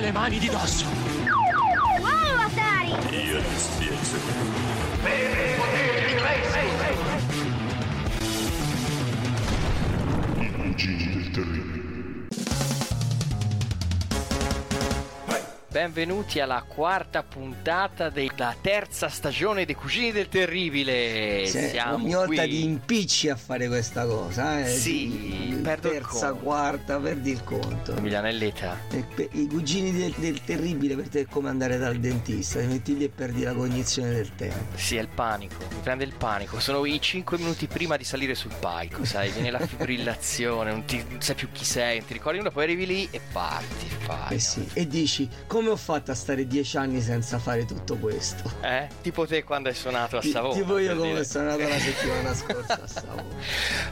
Le mani di dosso! Benvenuti alla quarta puntata della terza stagione dei Cugini del Terribile. Cioè, Siamo ogni volta qui. ti impicci a fare questa cosa, eh? Sì, il terza, quarta, perdi il conto. Pe- I cugini del, del terribile per te è come andare dal dentista, ti metti lì e perdi la cognizione del tempo. Sì, è il panico, mi prende il panico. Sono i 5 minuti prima di salire sul palco, sai, viene la fibrillazione, non, ti, non sai più chi sei, non ti ricordi nulla, poi arrivi lì e parti, fai. Eh sì, e dici, come ho fatto a stare dieci anni senza fare tutto questo? Eh? Tipo te quando hai suonato a Ti- Savona. tipo io come dire. sono andato la settimana scorsa a Savona.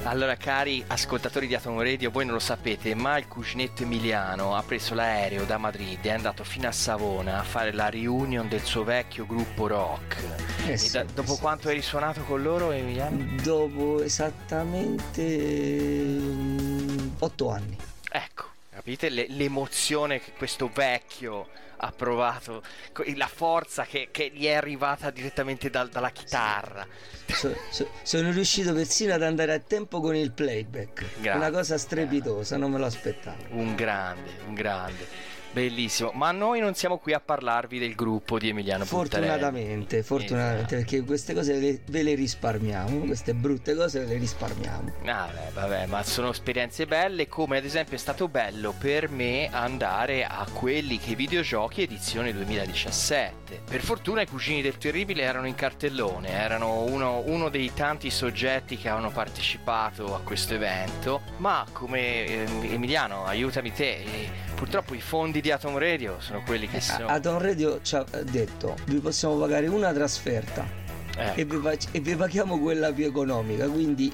Allora, cari ascoltatori di Atom Radio, voi non lo sapete, ma il cuginetto Emiliano ha preso l'aereo da Madrid e è andato fino a Savona a fare la reunion del suo vecchio gruppo rock. Eh sì, da- dopo sì. quanto hai risuonato con loro, Emiliano? Dopo esattamente mm, otto anni. Ecco, capite Le- l'emozione che questo vecchio ha provato, la forza che, che gli è arrivata direttamente dal- dalla chitarra. So- so- sono riuscito persino ad andare a tempo con il playback. Grande. Una cosa strepitosa, non me lo aspettavo. Un grande, un grande. Bellissimo, ma noi non siamo qui a parlarvi del gruppo di Emiliano Buttarelli. Fortunatamente, fortunatamente, Esatto. perché queste cose ve le, ve le risparmiamo, queste brutte cose ve le risparmiamo. Ah, beh, vabbè, ma sono esperienze belle, come ad esempio è stato bello per me andare a quelli che videogiochi edizione 2017. Per fortuna i cugini del terribile erano in cartellone, erano uno, uno dei tanti soggetti che hanno partecipato a questo evento, ma come ehm, Emiliano, aiutami te, eh, purtroppo i fondi di Atom Radio sono quelli che sono... A Don Radio ci ha detto, vi possiamo pagare una trasferta Ecco. e, vi e vi paghiamo quella più economica, quindi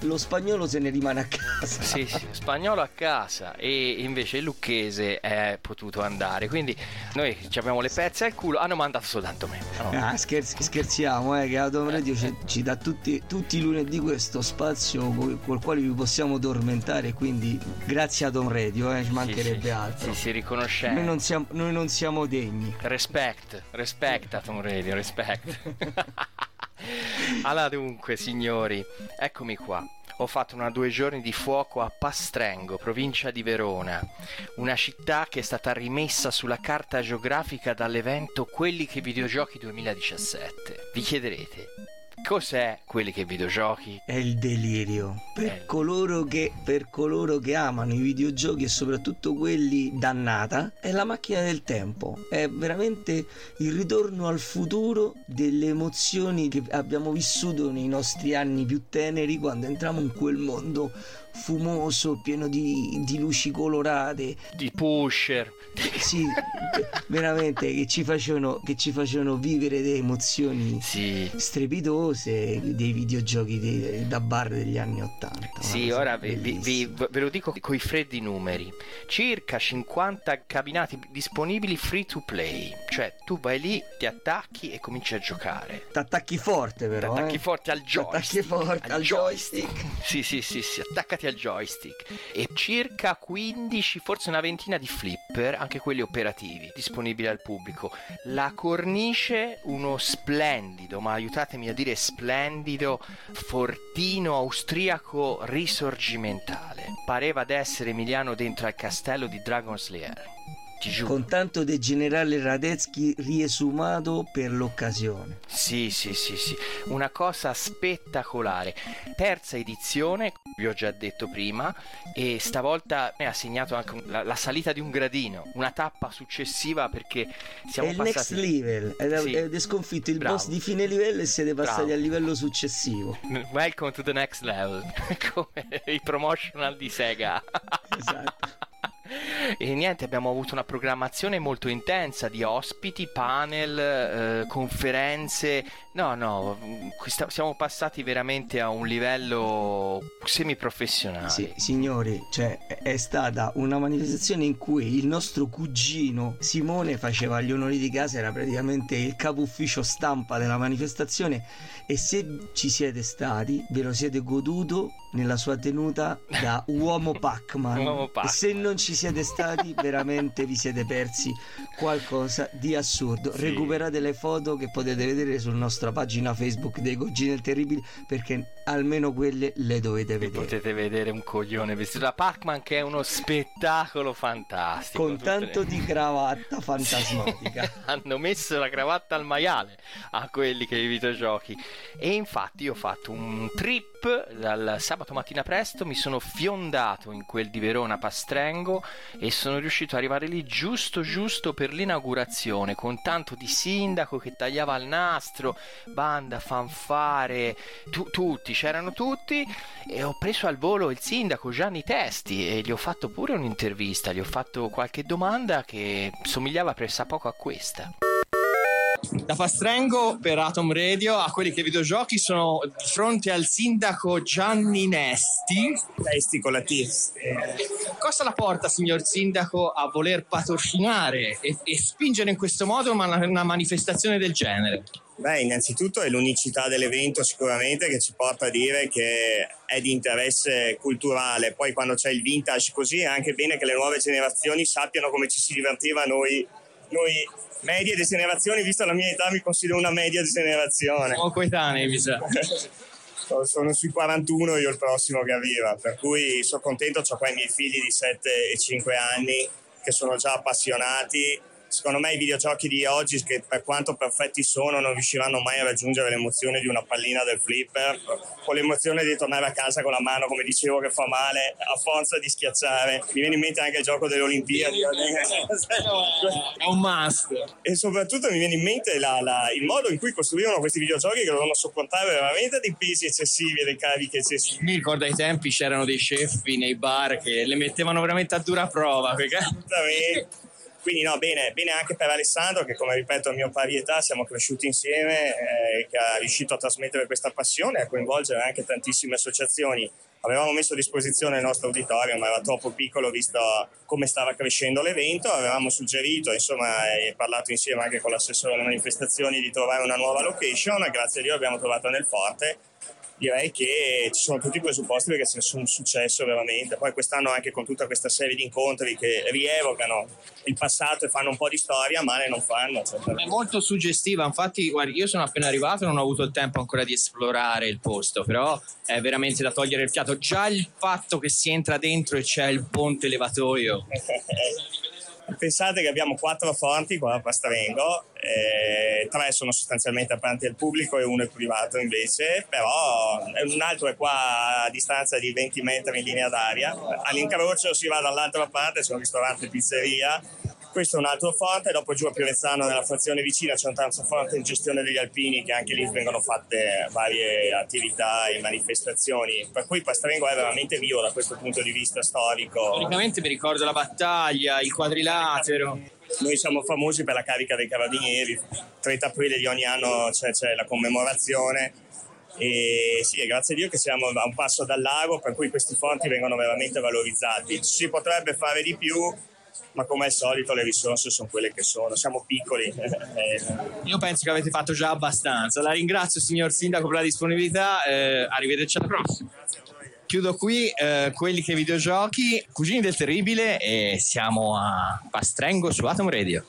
lo spagnolo se ne rimane a casa. Sì, sì, spagnolo a casa e invece il lucchese è potuto andare. Quindi noi ci abbiamo le pezze al culo, hanno mandato soltanto me. No. Ah, scherzi- scherziamo, eh, che Atom Radio ci, ci dà tutti, tutti i lunedì questo spazio col, col quale vi possiamo tormentare, quindi grazie a Atom Radio, eh, ci mancherebbe sì, sì, altro. Sì, si riconosce. Noi non, siamo, noi non siamo degni. Respect, respect Atom Radio, respect. allora dunque, signori, eccomi qua. Ho fatto una due giorni di fuoco a Pastrengo, provincia di Verona, una città che è stata rimessa sulla carta geografica dall'evento Quelli che videogiochi 2017. Vi chiederete, cos'è Quelli che videogiochi? È il delirio. Per, Eh. coloro che, per coloro che amano i videogiochi e soprattutto quelli dannata, è la macchina del tempo. È veramente il ritorno al futuro delle emozioni che abbiamo vissuto nei nostri anni più teneri quando entriamo in quel mondo fumoso, pieno di, di luci colorate. Di pusher. Sì, veramente che ci facevano, che ci facevano vivere delle emozioni Sì. strepitose dei videogiochi dei- da bar degli anni 80. Sì, ora vi- vi- ve lo dico con i freddi numeri. Circa 50 cabinati disponibili free to play. Cioè, tu vai lì, ti attacchi e cominci a giocare. T'attacchi forte però. Ti attacchi eh. forte al joystick. T'attacchi forte al joystick. Sì, sì, sì, sì, attaccati al joystick. E circa 15, forse una ventina di flipper, anche quelli operativi, disponibili al pubblico. La cornice, uno splendido, ma aiutatemi a dire splendido fortino austriaco risorgimentale. Pareva d'essere Emiliano dentro al castello di Dragon Slayer. Giuro. Con tanto del generale Radetzky riesumato per l'occasione. Sì, sì, sì, sì, una cosa spettacolare. Terza edizione, vi ho già detto prima, e stavolta mi ha segnato anche la, la salita di un gradino, una tappa successiva perché siamo è il passati... next level, ed Sì. avete sconfitto il Bravo. boss di fine livello e siete passati Bravo. al livello successivo. Welcome to the next level, come i promotional di Sega. Esatto. E niente, abbiamo avuto una programmazione molto intensa di ospiti, panel, eh, conferenze. No, no, questa- siamo passati veramente a un livello semiprofessionale. Sì, signori, cioè è stata una manifestazione in cui il nostro cugino Simone faceva gli onori di casa, era praticamente il capo ufficio stampa della manifestazione e se ci siete stati ve lo siete goduto nella sua tenuta da uomo Pac-Man. Uomo Pac-Man. Se non ci siete stati veramente vi siete persi qualcosa di assurdo. Sì. Recuperate le foto che potete vedere sulla nostra pagina Facebook dei Cugini del Terribile perché almeno quelle le dovete vedere. Potete vedere un coglione vestito da Pac-Man che è uno spettacolo fantastico. con tanto le- di cravatta fantasmatica. hanno messo la cravatta al maiale a quelli che i videogiochi e infatti io ho fatto un trip dal sabato mattina presto mi sono fiondato in quel di Verona Pastrengo e sono riuscito ad arrivare lì giusto giusto per l'inaugurazione con tanto di sindaco che tagliava il nastro banda fanfare tu- tutti c'erano tutti e ho preso al volo il sindaco Gianni Testi e gli ho fatto pure un'intervista gli ho fatto qualche domanda che somigliava pressappoco a questa Da Pastrengo per Atom Radio a quelli che videogiochi sono di fronte al sindaco Gianni Nesti. Nesti con la T. Cosa la porta, signor sindaco, a voler patrocinare e, e spingere in questo modo una, una manifestazione del genere? Beh, innanzitutto è l'unicità dell'evento sicuramente che ci porta a dire che è di interesse culturale. Poi quando c'è il vintage così è anche bene che le nuove generazioni sappiano come ci si divertiva noi, noi medie generazioni, vista la mia età mi considero una media generazione. Siamo coetanei, mi sa. Sono- Sono sui 41 io il prossimo che arriva, per cui sono contento, ho qua i miei figli di 7 e 5 anni che sono già appassionati. Secondo me i videogiochi di oggi, che per quanto perfetti sono, non riusciranno mai a raggiungere l'emozione di una pallina del flipper o l'emozione di tornare a casa con la mano, come dicevo, che fa male a forza di schiacciare. Mi viene in mente anche il gioco delle Olimpiadi. È un must. E soprattutto mi viene in mente la- la- il modo in cui costruivano questi videogiochi che dovevano sopportare veramente dei pesi eccessivi e dei carichi eccessivi. Mi ricordo ai tempi c'erano dei cheffi nei bar che le mettevano veramente a dura prova. Perché... Assolutamente. Quindi no, bene, bene anche per Alessandro che come ripeto a mio pari età siamo cresciuti insieme eh, che ha riuscito a trasmettere questa passione e a coinvolgere anche tantissime associazioni. Avevamo messo a disposizione il nostro auditorio ma era troppo piccolo visto come stava crescendo l'evento, avevamo suggerito insomma e parlato insieme anche con l'assessore alle manifestazioni di trovare una nuova location grazie a Dio abbiamo trovato nel Forte direi che ci sono tutti i presupposti perché sia un successo veramente. Poi quest'anno anche con tutta questa serie di incontri che rievocano il passato e fanno un po' di storia, male non fanno. cioè, È molto suggestiva, infatti, guardi, io sono appena arrivato e non ho avuto il tempo ancora di esplorare il posto, però è veramente da togliere il fiato. Già il fatto che si entra dentro e c'è il ponte levatoio. Pensate che abbiamo quattro forti qua a Pastrengo, eh, tre sono sostanzialmente aperti al pubblico e uno è privato invece, però un altro è qua a distanza di 20 metri in linea d'aria. All'incrocio si va dall'altra parte, c'è un ristorante e pizzeria. Questo è un altro forte, dopo giù a Pirezzano nella frazione vicina c'è un terzo forte in gestione degli alpini che anche lì vengono fatte varie attività e manifestazioni, per cui Pastrengo è veramente vivo da questo punto di vista storico. Storicamente mi ricordo la battaglia, il quadrilatero. Noi siamo famosi per la carica dei carabinieri, 30 aprile di ogni anno c'è, c'è la commemorazione e sì, grazie a Dio che siamo a un passo dal lago per cui questi fonti vengono veramente valorizzati. Si potrebbe fare di più, ma come al solito le risorse sono quelle che sono, siamo piccoli. Eh, Io penso che avete fatto già abbastanza. La ringrazio, signor Sindaco, per la disponibilità. eh, arrivederci alla prossima. Chiudo qui eh, quelli che videogiochi, Cugini del Terribile e siamo a Pastrengo su Atom Radio.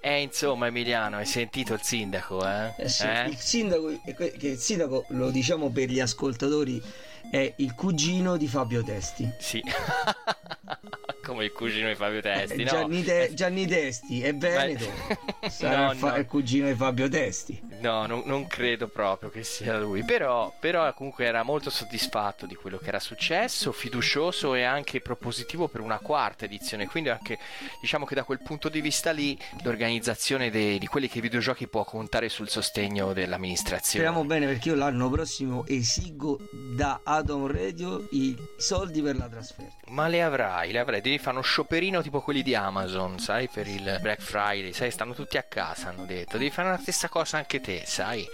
Eh, insomma, Emiliano, hai sentito il sindaco, eh? Eh sì, Eh? Il, sindaco, che il sindaco, lo diciamo per gli ascoltatori, è il cugino di Fabio Testi. Sì. Come il cugino di Fabio Testi, Eh, no? Gianni, Te- Gianni Testi è Veneto, sarà No, il, fa- no. il cugino di Fabio Testi. No, non, non credo proprio che sia lui. Però, però comunque era molto soddisfatto di quello che era successo, fiducioso e anche propositivo per una quarta edizione. Quindi anche diciamo che da quel punto di vista lì l'organizzazione dei- di quelli che i videogiochi può contare sul sostegno dell'amministrazione. Speriamo bene perché io l'anno prossimo esigo da Atom Radio i soldi per la trasferta. Ma le avrai, le avrai. Devi fare uno scioperino tipo quelli di Amazon, sai, per il Black Friday. Sai, stanno tutti a casa, hanno detto. Devi fare la stessa cosa anche te, sai.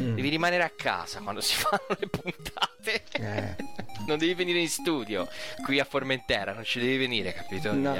Mm. Devi rimanere a casa quando si fanno le puntate. Eh. non devi venire in studio qui a Formentera, non ci devi venire, capito? No.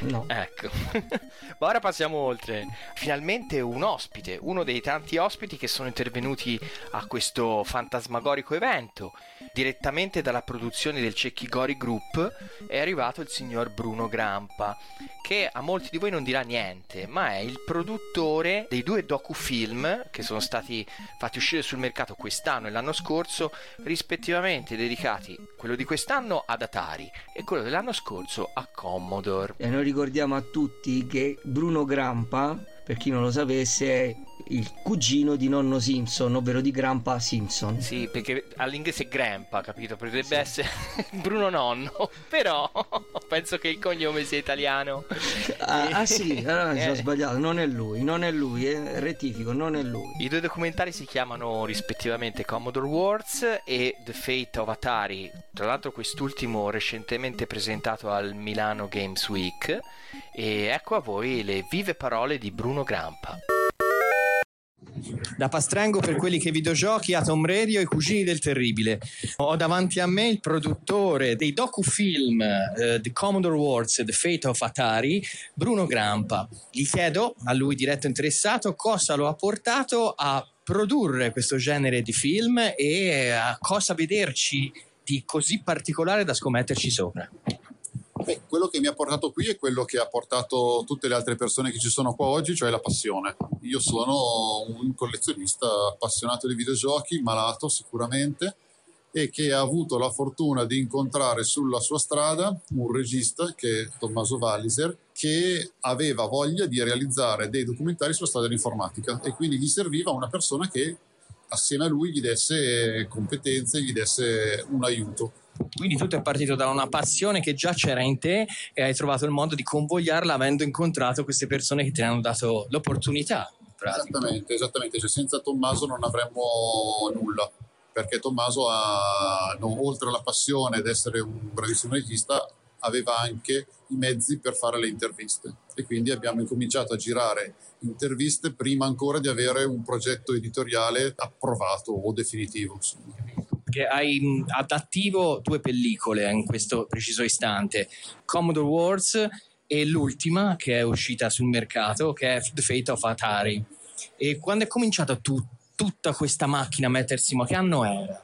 No. Ecco. Ma ora passiamo oltre. Finalmente un ospite, uno dei tanti ospiti che sono intervenuti a questo fantasmagorico evento. Direttamente dalla produzione del Cecchigori Group è arrivato il signor Bruno Grampa, che a molti di voi non dirà niente, ma è il produttore dei due docufilm che sono stati fatti uscire sul mercato quest'anno e l'anno scorso, rispettivamente dedicati quello di quest'anno ad Atari e quello dell'anno scorso a Commodore. E noi ricordiamo a tutti che Bruno Grampa, per chi non lo sapesse, è il cugino di nonno Simpson, ovvero di Grampa Simpson. Sì, perché all'inglese è Grandpa, capito? Potrebbe essere Bruno Nonno, però penso che il cognome sia italiano. Ah, ah sì, allora mi sono sbagliato, non è lui, non è lui, eh, rettifico, non è lui. I due documentari si chiamano rispettivamente Commodore Wars e The Fate of Atari. Tra l'altro quest'ultimo recentemente presentato al Milano Games Week. E ecco a voi le vive parole di Bruno Grampa. Da Pastrengo per quelli che videogiochi, Atom Radio e Cugini del Terribile. Ho davanti a me il produttore dei docufilm eh, The Commodore Wars The Fate of Atari, Bruno Grampa. Gli chiedo, a lui diretto interessato, cosa lo ha portato a produrre questo genere di film e a cosa vederci di così particolare da scommetterci sopra. Beh, quello che mi ha portato qui è quello che ha portato tutte le altre persone che ci sono qua oggi, cioè la passione. Io sono un collezionista appassionato di videogiochi, malato sicuramente, e che ha avuto la fortuna di incontrare sulla sua strada un regista che è Tommaso Walliser, che aveva voglia di realizzare dei documentari sulla storia dell'informatica e quindi gli serviva una persona che assieme a lui gli desse competenze, gli desse un aiuto. Quindi tutto è partito da una passione che già c'era in te e hai trovato il modo di convogliarla avendo incontrato queste persone che ti hanno dato l'opportunità. Esattamente, esattamente. Cioè, senza Tommaso non avremmo nulla, perché Tommaso, ha, no, oltre alla passione ed essere un bravissimo regista, aveva anche i mezzi per fare le interviste e quindi abbiamo incominciato a girare interviste prima ancora di avere un progetto editoriale approvato o definitivo. insomma. Che hai mh, ad due pellicole in questo preciso istante, Commodore Wars e l'ultima che è uscita sul mercato, che è The Fate of Atari. E quando è cominciata tu- tutta questa macchina a mettersi, ma che anno era?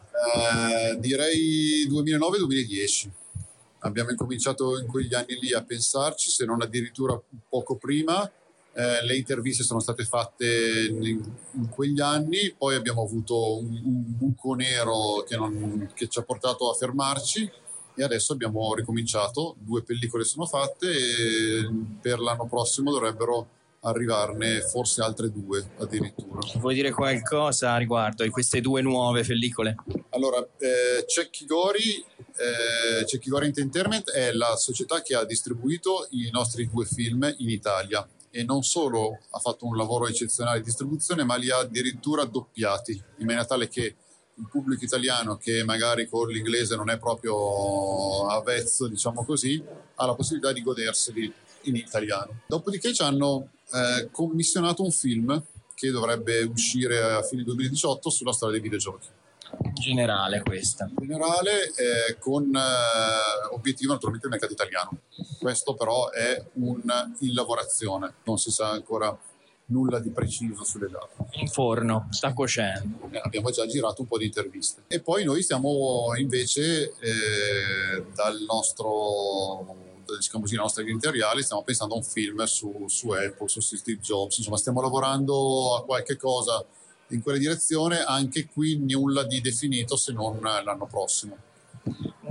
Eh, direi 2009-2010. Abbiamo incominciato in quegli anni lì a pensarci, se non addirittura poco prima. Eh, le interviste sono state fatte in, in quegli anni, poi abbiamo avuto un, un buco nero che, non- che ci ha portato a fermarci e adesso abbiamo ricominciato. Due pellicole sono fatte e per l'anno prossimo dovrebbero arrivarne forse altre due addirittura. Vuoi dire qualcosa a riguardo di queste due nuove pellicole? Allora, eh, Cecchigori, eh, Cecchigori Entertainment è la società che ha distribuito i nostri due film in Italia e non solo ha fatto un lavoro eccezionale di distribuzione, ma li ha addirittura doppiati, in maniera tale che il pubblico italiano che magari con l'inglese non è proprio avvezzo, diciamo così, ha la possibilità di goderseli in italiano. Dopodiché ci hanno eh, commissionato un film che dovrebbe uscire a fine 2018 sulla storia dei videogiochi. Generale questa. Generale eh, con eh, obiettivo naturalmente il mercato italiano. Questo però è un, in lavorazione, non si sa ancora nulla di preciso sulle date. In forno, sta cuocendo. Eh, abbiamo già girato un po' di interviste. E poi noi stiamo invece eh, dal nostro diciamo così, la nostra editoriale, stiamo pensando a un film su, su Apple, su Steve Jobs, insomma stiamo lavorando a qualche cosa in quella direzione, anche qui nulla di definito se non l'anno prossimo.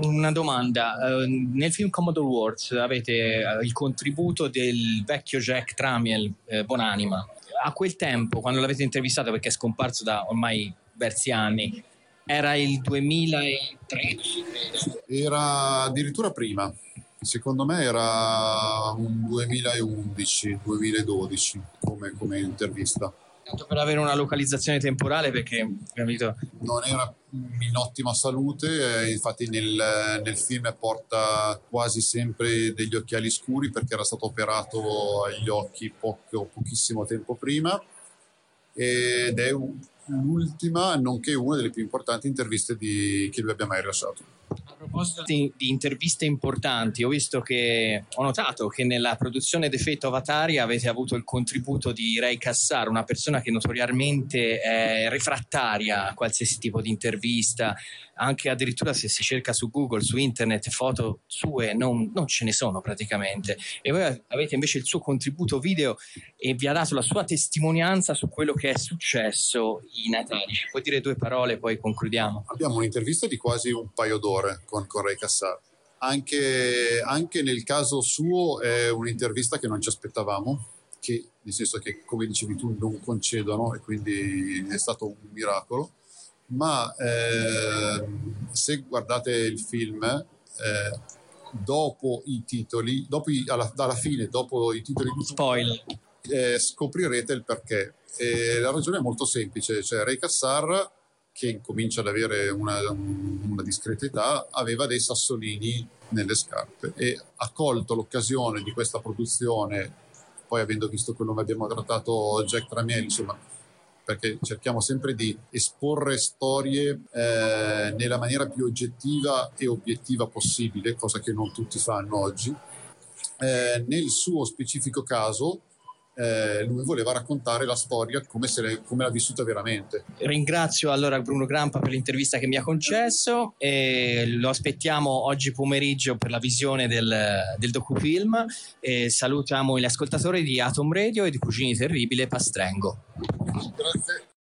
Una domanda, eh, nel film Commodore Wars avete eh, il contributo del vecchio Jack Tramiel, eh, Bonanima. A quel tempo, quando l'avete intervistato, perché è scomparso da ormai diversi anni, era il 2013, credo. Era addirittura prima, secondo me era un 2011-2012 come, come intervista. Tanto per avere una localizzazione temporale, perché capito? non era in ottima salute, eh, infatti nel, nel film porta quasi sempre degli occhiali scuri perché era stato operato agli occhi poco, pochissimo tempo prima ed è l'ultima, nonché una delle più importanti interviste di, che lui abbia mai rilasciato. A proposito di, di interviste importanti, ho visto che ho notato che nella produzione The Fate of Atari avete avuto il contributo di Ray Kassar, una persona che notoriamente è refrattaria a qualsiasi tipo di intervista, anche addirittura se si cerca su Google, su internet, foto sue non, non ce ne sono praticamente. E voi avete invece il suo contributo video e vi ha dato la sua testimonianza su quello che è successo in Atari. Ci puoi dire due parole, poi concludiamo. Abbiamo un'intervista di quasi un paio d'ore con, con Ray Kassar. Anche, anche nel caso suo è un'intervista che non ci aspettavamo, che, nel senso che, come dicevi tu, non concedono e quindi è stato un miracolo. Ma ehm, se guardate il film, eh, dopo i titoli, dopo i- alla, alla fine, dopo i titoli di spoiler, eh, scoprirete il perché. E la ragione è molto semplice, cioè Ray Kassar, che incomincia ad avere una, una discreta età, aveva dei sassolini nelle scarpe e ha colto l'occasione di questa produzione, poi avendo visto quello che abbiamo trattato Jack Tramiel, insomma, perché cerchiamo sempre di esporre storie eh, nella maniera più oggettiva e obiettiva possibile, cosa che non tutti fanno oggi. Eh, nel suo specifico caso, eh, lui voleva raccontare la storia come, se le- come l'ha vissuta veramente. Ringrazio allora Bruno Grampa per l'intervista che mi ha concesso e lo aspettiamo oggi pomeriggio per la visione del, del docufilm e salutiamo gli ascoltatori di Atom Radio e di Cugini Terribile Pastrengo. Grazie.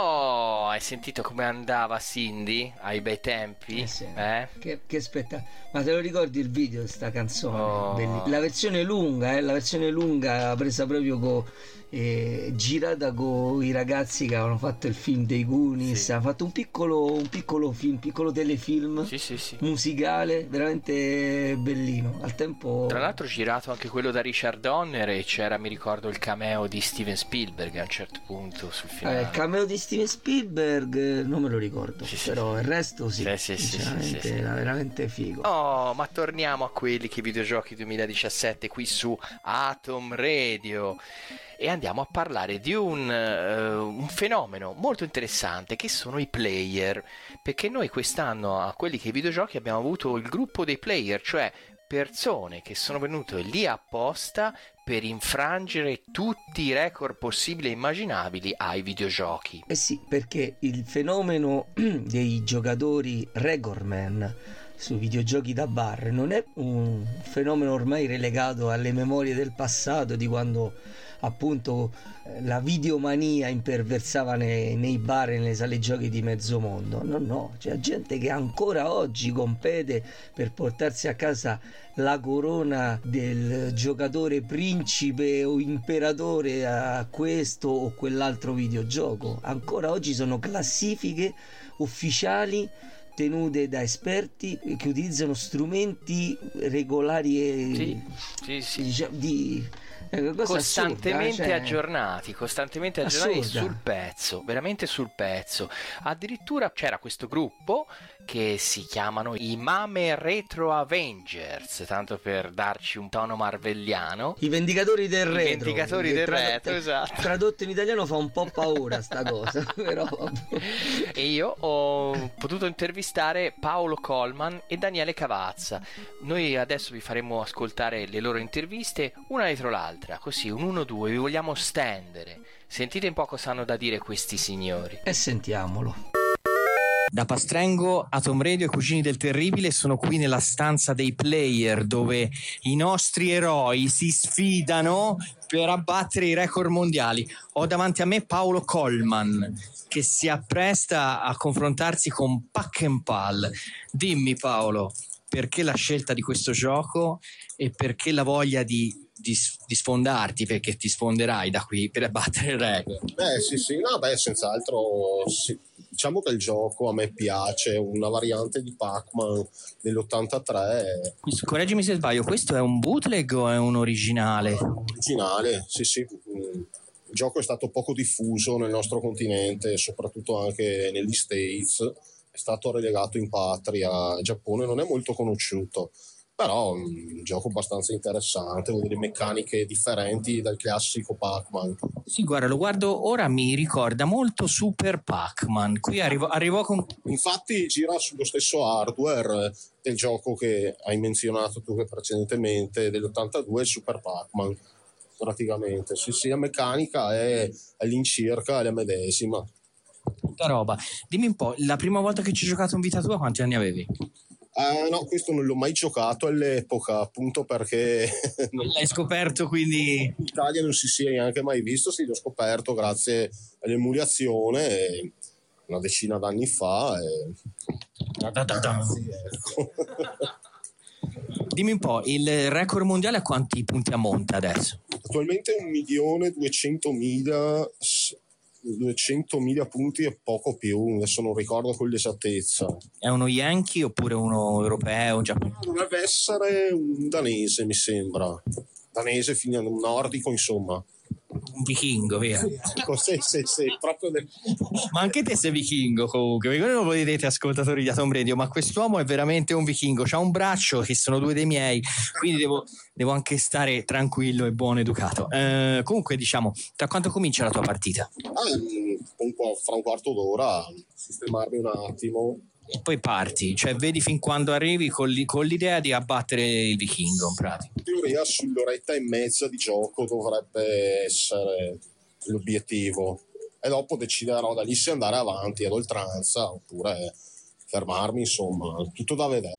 Oh, hai sentito come andava Cindy ai bei tempi? Eh sì. Eh? Che, che spettacolo. Ma te lo ricordi il video di sta canzone? Oh. La versione lunga, eh, la versione lunga presa proprio con eh, girata con i ragazzi che avevano fatto il film dei Goonies, hanno fatto un piccolo, un piccolo film, un piccolo telefilm Sì, sì, sì. musicale, veramente bellino. Al tempo Tra l'altro girato anche quello da Richard Donner e c'era, mi ricordo, il cameo di Steven Spielberg a un certo punto sul Eh, finale. il cameo di Steven Spielberg eh, non me lo ricordo, però il resto sì, Sì, sì, sì, sì, sì, sì. era veramente figo. Oh, ma torniamo a quelli che i videogiochi 2017 qui su Atom Radio e andiamo a parlare di un, eh, un fenomeno molto interessante che sono i player, perché noi quest'anno a quelli che i videogiochi abbiamo avuto il gruppo dei player, cioè persone che sono venute lì apposta per infrangere tutti i record possibili e immaginabili ai videogiochi. Eh sì, perché il fenomeno dei giocatori Regorman sui videogiochi da bar non è un fenomeno ormai relegato alle memorie del passato di quando appunto eh, la videomania imperversava nei, nei bar e nelle sale giochi di mezzo mondo. No, no, c'è gente che ancora oggi compete per portarsi a casa la corona del giocatore principe o imperatore a questo o quell'altro videogioco. Ancora oggi sono classifiche ufficiali tenute da esperti che utilizzano strumenti regolari e Sì, sì, sì. diciamo, di costantemente assurda, cioè- aggiornati, costantemente aggiornati Assurda. sul pezzo, veramente sul pezzo. Addirittura c'era questo gruppo che si chiamano i Mame Retro Avengers, tanto per darci un tono marvelliano. I vendicatori del I retro. vendicatori che del trad- retro, esatto. Tradotto in italiano fa un po' paura sta cosa, però. E io ho potuto intervistare intervistare Paolo Colman e Daniele Cavazza. Noi adesso vi faremo ascoltare le loro interviste una dietro l'altra, così un 1-2, vi vogliamo stendere. Sentite un po' cosa hanno da dire questi signori. E sentiamolo. Da Pastrengo a Tom Radio e Cugini del Terribile sono qui nella stanza dei player dove i nostri eroi si sfidano per abbattere i record mondiali. Ho davanti a me Paolo Colman che si appresta a confrontarsi con Pac and Pal. Dimmi Paolo, perché la scelta di questo gioco e perché la voglia di, di, di sfondarti, perché ti sfonderai da qui per abbattere il record? Beh sì sì, no beh senz'altro sì. Diciamo che il gioco a me piace, una variante di Pac-Man dell'83. Correggimi se sbaglio, questo è un bootleg o è un originale? Originale, sì sì. Il gioco è stato poco diffuso nel nostro continente, soprattutto anche negli States. È stato relegato in patria, in Giappone non è molto conosciuto però un gioco abbastanza interessante, con delle meccaniche differenti dal classico Pac-Man. Sì, guarda, lo guardo ora, mi ricorda molto Super Pac-Man. Qui arrivo, arrivo con... Infatti gira sullo stesso hardware del gioco che hai menzionato tu precedentemente, dell'82, Super Pac-Man, praticamente. Sì, sì, la meccanica è all'incirca la medesima. Tutta roba. Dimmi un po', la prima volta che ci hai giocato in vita tua, quanti anni avevi? Uh, no, questo non l'ho mai giocato all'epoca, appunto perché... L'hai scoperto quindi... In Italia non si sia neanche mai visto, sì, l'ho scoperto grazie all'emulazione una decina d'anni fa. E... Da, da, da, ecco. Dimmi un po', il record mondiale a quanti punti ammonta adesso? Attualmente 1.200.000 200.000 punti e poco più, adesso non ricordo con l'esattezza. È uno Yankee oppure uno europeo? Giapponese? Dovrebbe essere un danese, mi sembra. Danese, fino un nordico, insomma. Un vichingo, via. sì, sì, sì, proprio del... Ma anche te sei vichingo comunque, voi non lo vedete ascoltatori di Atom Radio, ma quest'uomo è veramente un vichingo, ha un braccio che sono due dei miei, quindi devo, devo anche stare tranquillo e buono educato. Eh, comunque diciamo, tra quanto comincia la tua partita? Ah, un po' fra un quarto d'ora, sistemarmi un attimo, e poi parti, cioè vedi fin quando arrivi con, li, con l'idea di abbattere il vichingo in pratica. In teoria sull'oretta e mezza di gioco dovrebbe essere l'obiettivo e dopo deciderò da lì se andare avanti ad oltranza oppure fermarmi, insomma, tutto da vedere.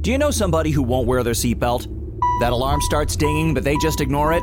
Do you know somebody who won't wear their seatbelt? That alarm starts dinging but they just ignore it?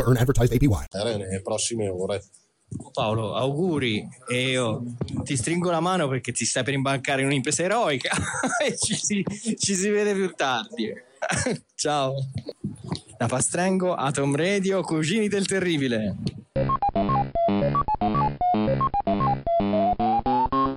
to earn advertised APY. Nelle prossime ore. Paolo, auguri e io ti stringo la mano perché ti stai per imbarcare in un'impresa eroica e ci si, ci si vede più tardi. Ciao. Da Pastrengo, Atom Radio, Cugini del Terribile.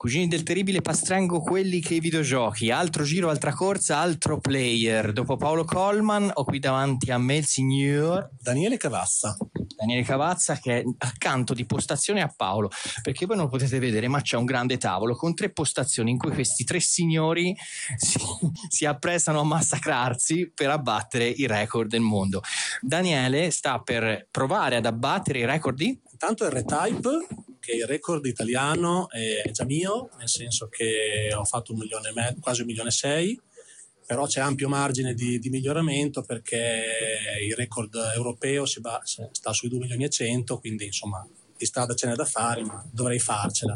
Cugini del Terribile Pastrengo, quelli che i videogiochi. Altro giro, altra corsa, altro player. Dopo Paolo Colman ho qui davanti a me il signor Daniele Cavazza. Daniele Cavazza che è accanto di postazione a Paolo, perché voi non potete vedere, ma c'è un grande tavolo con tre postazioni in cui questi tre signori si, si apprestano a massacrarsi per abbattere i record del mondo. Daniele sta per provare ad abbattere i record di... Intanto il R-Type, che il record italiano è già mio, nel senso che ho fatto un e mezzo, quasi un milione e sei, però c'è ampio margine di, di miglioramento perché il record europeo va, sta sui 2 milioni e 100, quindi insomma di strada ce n'è da fare, ma dovrei farcela.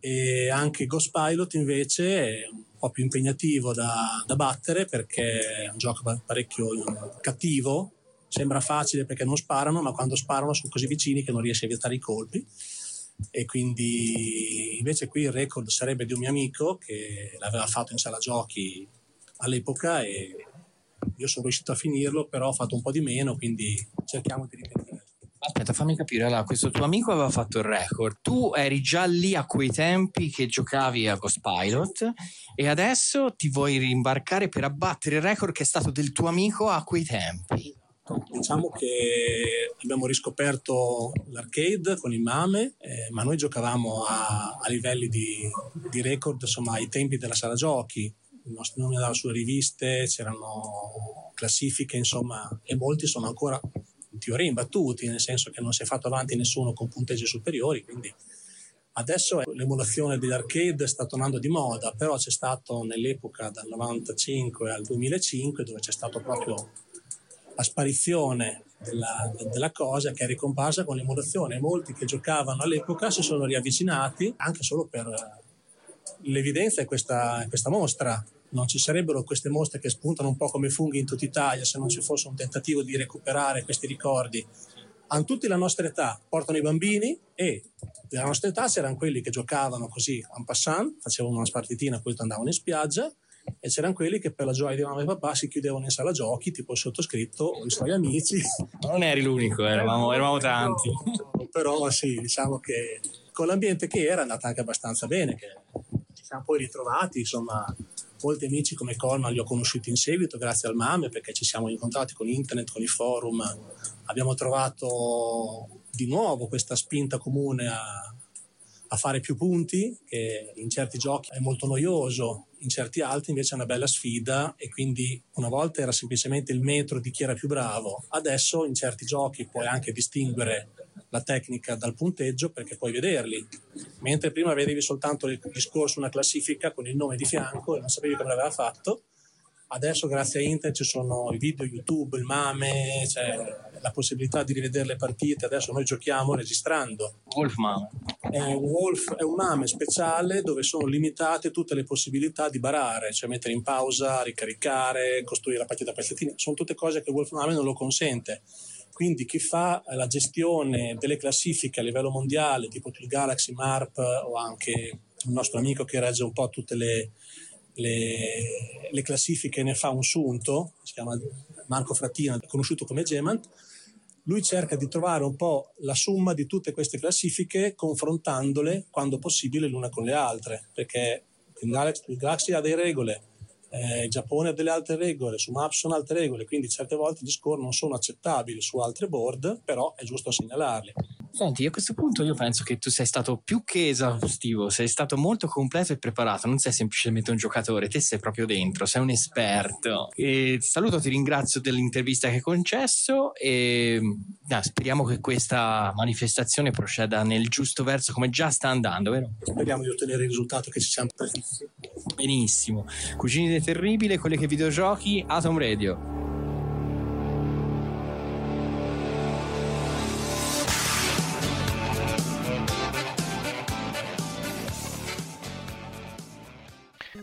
E anche Ghost Pilot invece è un po' più impegnativo da, da battere perché è un gioco parecchio cattivo sembra facile perché non sparano, ma quando sparano sono così vicini che non riesci a evitare i colpi. E quindi invece qui il record sarebbe di un mio amico che l'aveva fatto in sala giochi all'epoca e io sono riuscito a finirlo, però ho fatto un po' di meno, quindi cerchiamo di ripetere. Aspetta, fammi capire. Allora, questo tuo amico aveva fatto il record. Tu eri già lì a quei tempi che giocavi a Ghost Pilot e adesso ti vuoi rimbarcare per abbattere il record che è stato del tuo amico a quei tempi. Diciamo che abbiamo riscoperto l'arcade con il Mame, eh, ma noi giocavamo a, a livelli di, di, record, insomma, ai tempi della sala giochi. Il nostro nome andava sulle riviste, c'erano classifiche, insomma, e molti sono ancora in teoria imbattuti, nel senso che non si è fatto avanti nessuno con punteggi superiori, quindi adesso l'emulazione degli arcade sta tornando di moda, però c'è stato nell'epoca dal 95 al 2005 dove c'è stato proprio la sparizione della, della, cosa che è ricomparsa con l'emulazione. Molti che giocavano all'epoca si sono riavvicinati anche solo per l'evidenza di questa, questa mostra. Non ci sarebbero queste mostre che spuntano un po' come funghi in tutta Italia se non ci fosse un tentativo di recuperare questi ricordi. Hanno tutti la nostra età, portano i bambini e della nostra età c'erano quelli che giocavano così en passant, facevano una spartitina, poi andavano in spiaggia e c'erano quelli che per la gioia di mamma e papà si chiudevano in sala giochi, tipo il sottoscritto o i suoi amici. Non eri l'unico, eravamo, eravamo tanti. Però sì, diciamo che con l'ambiente che era è andata anche abbastanza bene, che ci siamo poi ritrovati, insomma, molti amici come Colman li ho conosciuti in seguito grazie al MAME perché ci siamo incontrati con internet, con i forum, abbiamo trovato di nuovo questa spinta comune a, a fare più punti, che in certi giochi è molto noioso, in certi altri invece è una bella sfida e quindi una volta era semplicemente il metro di chi era più bravo, adesso in certi giochi puoi anche distinguere la tecnica dal punteggio perché puoi vederli, mentre prima vedevi soltanto il discorso, una classifica con il nome di fianco e non sapevi come l'aveva fatto, Adesso grazie a Internet ci sono i video YouTube, il MAME, c'è la possibilità di rivedere le partite. Adesso noi giochiamo registrando. Wolf MAME. È un, Wolf, è un MAME speciale dove sono limitate tutte le possibilità di barare, cioè mettere in pausa, ricaricare, costruire la partita a pezzettini. Sono tutte cose che Wolf MAME non lo consente. Quindi chi fa la gestione delle classifiche a livello mondiale, tipo il Galaxy Marp o anche il nostro amico che regge un po' tutte le le, le classifiche ne fa un sunto, si chiama Marco Frattina, conosciuto come Gemant, lui cerca di trovare un po' la somma di tutte queste classifiche confrontandole quando possibile l'una con le altre, perché il Galaxy, ha delle regole, eh, il Giappone ha delle altre regole, su Maps sono altre regole, quindi certe volte gli score non sono accettabili su altre board, però è giusto segnalarli. Senti, a questo punto io penso che tu sei stato più che esaustivo, sei stato molto completo e preparato, non sei semplicemente un giocatore, te sei proprio dentro, sei un esperto. E saluto, ti ringrazio dell'intervista che hai concesso e no, speriamo che questa manifestazione proceda nel giusto verso come già sta andando, vero? Speriamo di ottenere il risultato che ci siamo prefissi. Benissimo. Cugini del Terribile, quelli che videogiochi, Atom Radio.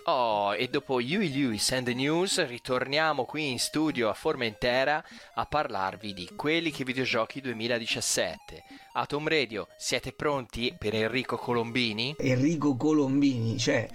Oh, e dopo Yui Lewis and the News ritorniamo qui in studio a Formentera a parlarvi di quelli che videogiochi 2017. Atom Radio, siete pronti per Enrico Colombini? Enrico Colombini, cioè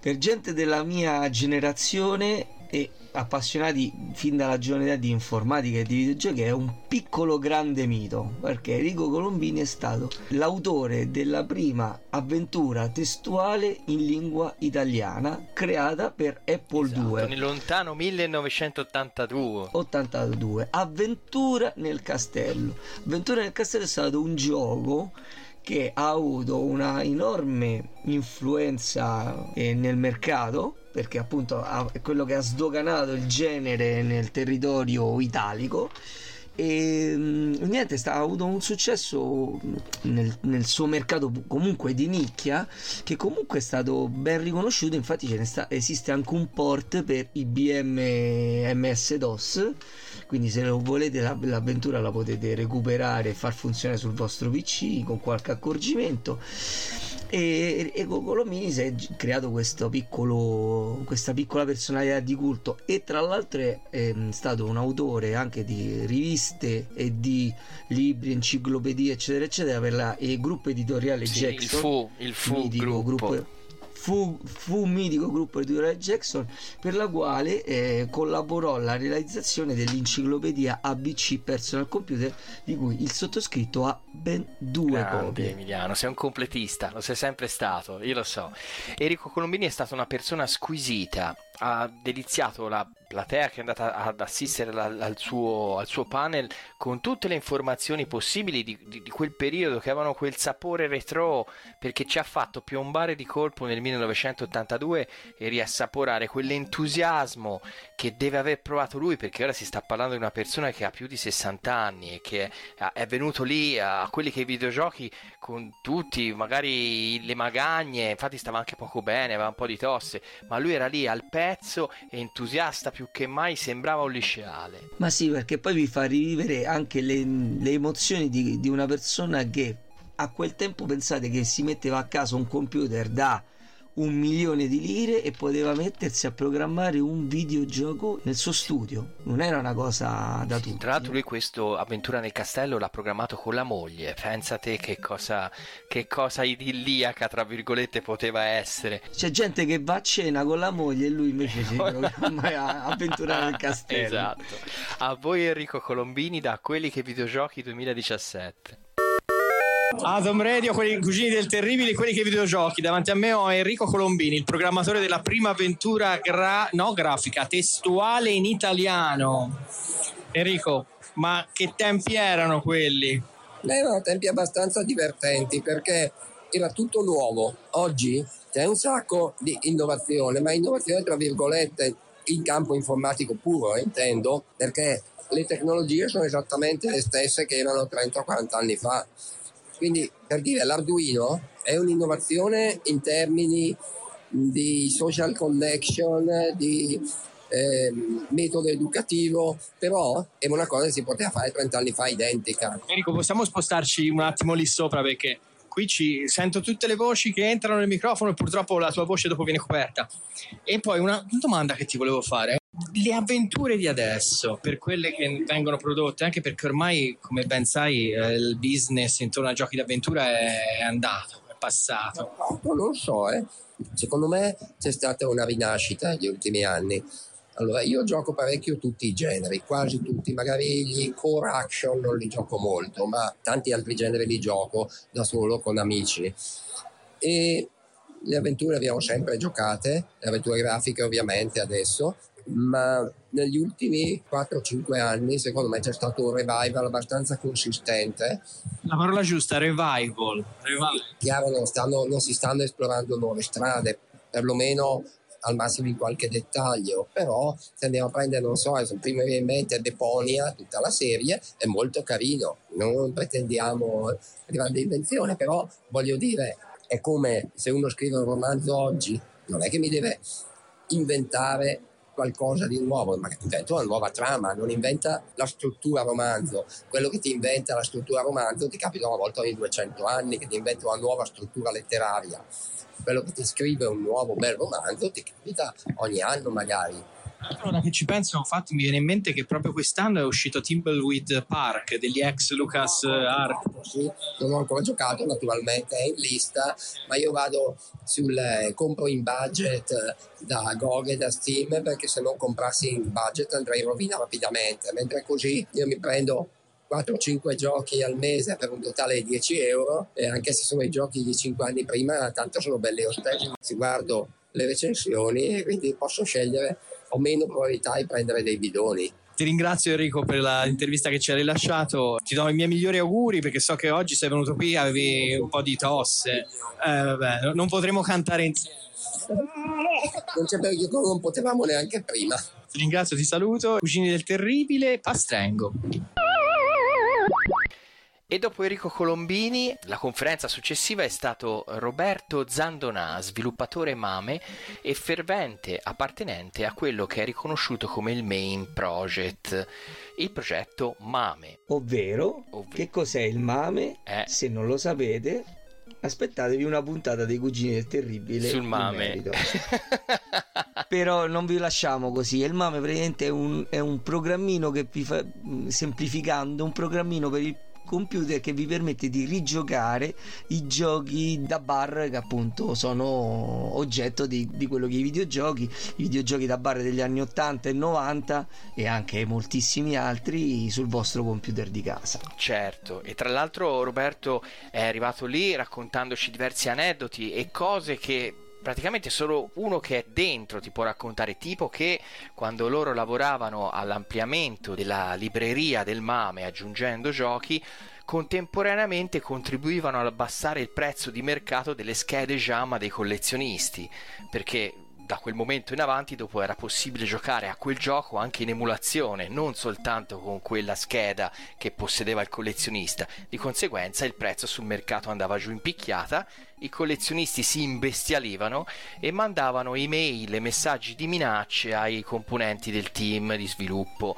per gente della mia generazione e appassionati fin dalla giovane età di informatica e di videogiochi è un piccolo grande mito perché Enrico Colombini è stato l'autore della prima avventura testuale in lingua italiana creata per Apple esatto, II nel lontano 1982 82 Avventura nel castello. Avventura nel castello è stato un gioco che ha avuto una enorme influenza eh, nel mercato perché appunto è quello che ha sdoganato il genere nel territorio italico. E mm, niente sta, ha avuto un successo nel, nel, suo mercato comunque di nicchia che comunque è stato ben riconosciuto. Infatti sta, esiste anche un port per IBM MS DOS quindi se lo volete l'avventura la potete recuperare e far funzionare sul vostro PC con qualche accorgimento E Enrico Colombini si è creato questo piccolo, questa piccola personalità di culto e tra l'altro è, è stato un autore anche di riviste e di libri, enciclopedie eccetera eccetera per la, il gruppo editoriale Sì, Jackson il fu, il fu mitico gruppo. Fu, fu un mitico gruppo editoriale Jackson per la quale eh, collaborò alla realizzazione dell'enciclopedia ABC Personal Computer di cui il sottoscritto ha ben due Grande copie. Emiliano, sei un completista, lo sei sempre stato, io lo so. Enrico Colombini è stata una persona squisita, ha deliziato la platea che è andata ad assistere la- al, suo, al suo panel con tutte le informazioni possibili di, di- di quel periodo che avevano quel sapore retro perché ci ha fatto piombare di colpo nel 1982 e riassaporare quell'entusiasmo che deve aver provato lui perché ora si sta parlando di una persona che ha più di 60 anni e che è- è venuto lì a quelli che i videogiochi con tutti, magari le magagne, infatti stava anche poco bene, aveva un po' di tosse, ma lui era lì al pezzo, entusiasta più che mai, sembrava un liceale. Ma sì, perché poi vi fa rivivere anche le, le emozioni di, di una persona che a quel tempo pensate che si metteva a casa un computer da un milione di lire e poteva mettersi a programmare un videogioco nel suo studio. Non era una cosa da tutti. Tra l'altro lui questo Avventura nel castello l'ha programmato con la moglie, pensa te che cosa, che cosa idilliaca, tra virgolette, poteva essere. C'è gente che va a cena con la moglie e lui invece si programma a avventurare nel castello. Esatto. A voi Enrico Colombini da Quelli che videogiochi 2017. Atom Radio, quelli cugini del terribile, quelli che videogiochi. Davanti a me ho Enrico Colombini, il programmatore della prima avventura gra- no, grafica, testuale in italiano. Enrico, ma che tempi erano quelli? Erano tempi abbastanza divertenti perché era tutto nuovo. Oggi c'è un sacco di innovazione, ma innovazione tra virgolette in campo informatico puro, eh, intendo, perché le tecnologie sono esattamente le stesse che erano 30-40 anni fa. Quindi per dire l'Arduino è un'innovazione in termini di social connection, di ehm, metodo educativo, però è una cosa che si poteva fare 30 anni fa identica. Enrico, possiamo spostarci un attimo lì sopra perché qui ci sento tutte le voci che entrano nel microfono e purtroppo la tua voce dopo viene coperta. E poi una domanda che ti volevo fare. Le avventure di adesso, per quelle che vengono prodotte, anche perché ormai, come ben sai, eh, il business intorno ai giochi d'avventura è andato, è passato. Non lo so, eh. secondo me c'è stata una rinascita negli ultimi anni. Allora, io gioco parecchio tutti i generi, quasi tutti, magari gli core action non li gioco molto, ma tanti altri generi li gioco da solo con amici. E le avventure abbiamo sempre giocate, le avventure grafiche ovviamente adesso, ma negli ultimi 4-5 anni secondo me c'è stato un revival abbastanza consistente. La parola giusta, revival. revival. Chiaro, non, stanno- non si stanno esplorando nuove strade, perlomeno al massimo in qualche dettaglio, però se andiamo a prendere, non so, prima mi viene in mente Deponia, tutta la serie, è molto carino, non pretendiamo grande invenzione, però voglio dire, è come se uno scrive un romanzo oggi, non è che mi deve inventare qualcosa di nuovo, ma inventa una nuova trama, non inventa la struttura romanzo. Quello che ti inventa la struttura romanzo ti capita una volta ogni 200 anni, che ti inventa una nuova struttura letteraria. Quello che ti scrive un nuovo bel romanzo ti capita ogni anno magari. Ora che ci penso, infatti, mi viene in mente che proprio quest'anno è uscito Timbleweed Park degli ex Lucas Art. Sì, non ho ancora giocato, naturalmente è in lista, ma io vado sul eh, compro in budget eh, da GOG e da Steam perché se non comprassi in budget andrei in rovina rapidamente, mentre così io mi prendo 4-5 giochi al mese per un totale di 10 euro e anche se sono i giochi di 5 anni prima, tanto sono belli lo stesso. Si guardo le recensioni e quindi posso scegliere ho meno probabilità di prendere dei bidoni. Ti ringrazio Enrico per l'intervista che ci hai rilasciato, ti do i miei migliori auguri perché so che oggi sei venuto qui e avevi un po' di tosse. Eh, vabbè, non potremo cantare insieme. Non c'è perché non potevamo neanche prima. Ti ringrazio, ti saluto. Cugini del Terribile, Pastrengo. E dopo Enrico Colombini, la conferenza successiva è stato Roberto Zandonà, sviluppatore MAME e fervente appartenente a quello che è riconosciuto come il main project, il progetto MAME. Ovvero, che cos'è il MAME? Eh. Se non lo sapete, aspettatevi una puntata dei Cugini del Terribile Sul mame. Però non vi lasciamo così. Il Mame praticamente è un, è un programmino che vi fa, semplificando, un programmino per il computer che vi permette di rigiocare i giochi da bar che appunto sono oggetto di, di quello che i videogiochi, i videogiochi da bar degli anni 80 e 90 e anche moltissimi altri sul vostro computer di casa. Certo, e tra l'altro Roberto è arrivato lì raccontandoci diversi aneddoti e cose che praticamente solo uno che è dentro ti può raccontare, tipo che quando loro lavoravano all'ampliamento della libreria del Mame aggiungendo giochi, contemporaneamente contribuivano ad abbassare il prezzo di mercato delle schede JAMA dei collezionisti, perché da quel momento in avanti dopo era possibile giocare a quel gioco anche in emulazione, non soltanto con quella scheda che possedeva il collezionista. Di conseguenza il prezzo sul mercato andava giù in picchiata, i collezionisti si imbestialivano e mandavano email e messaggi di minacce ai componenti del team di sviluppo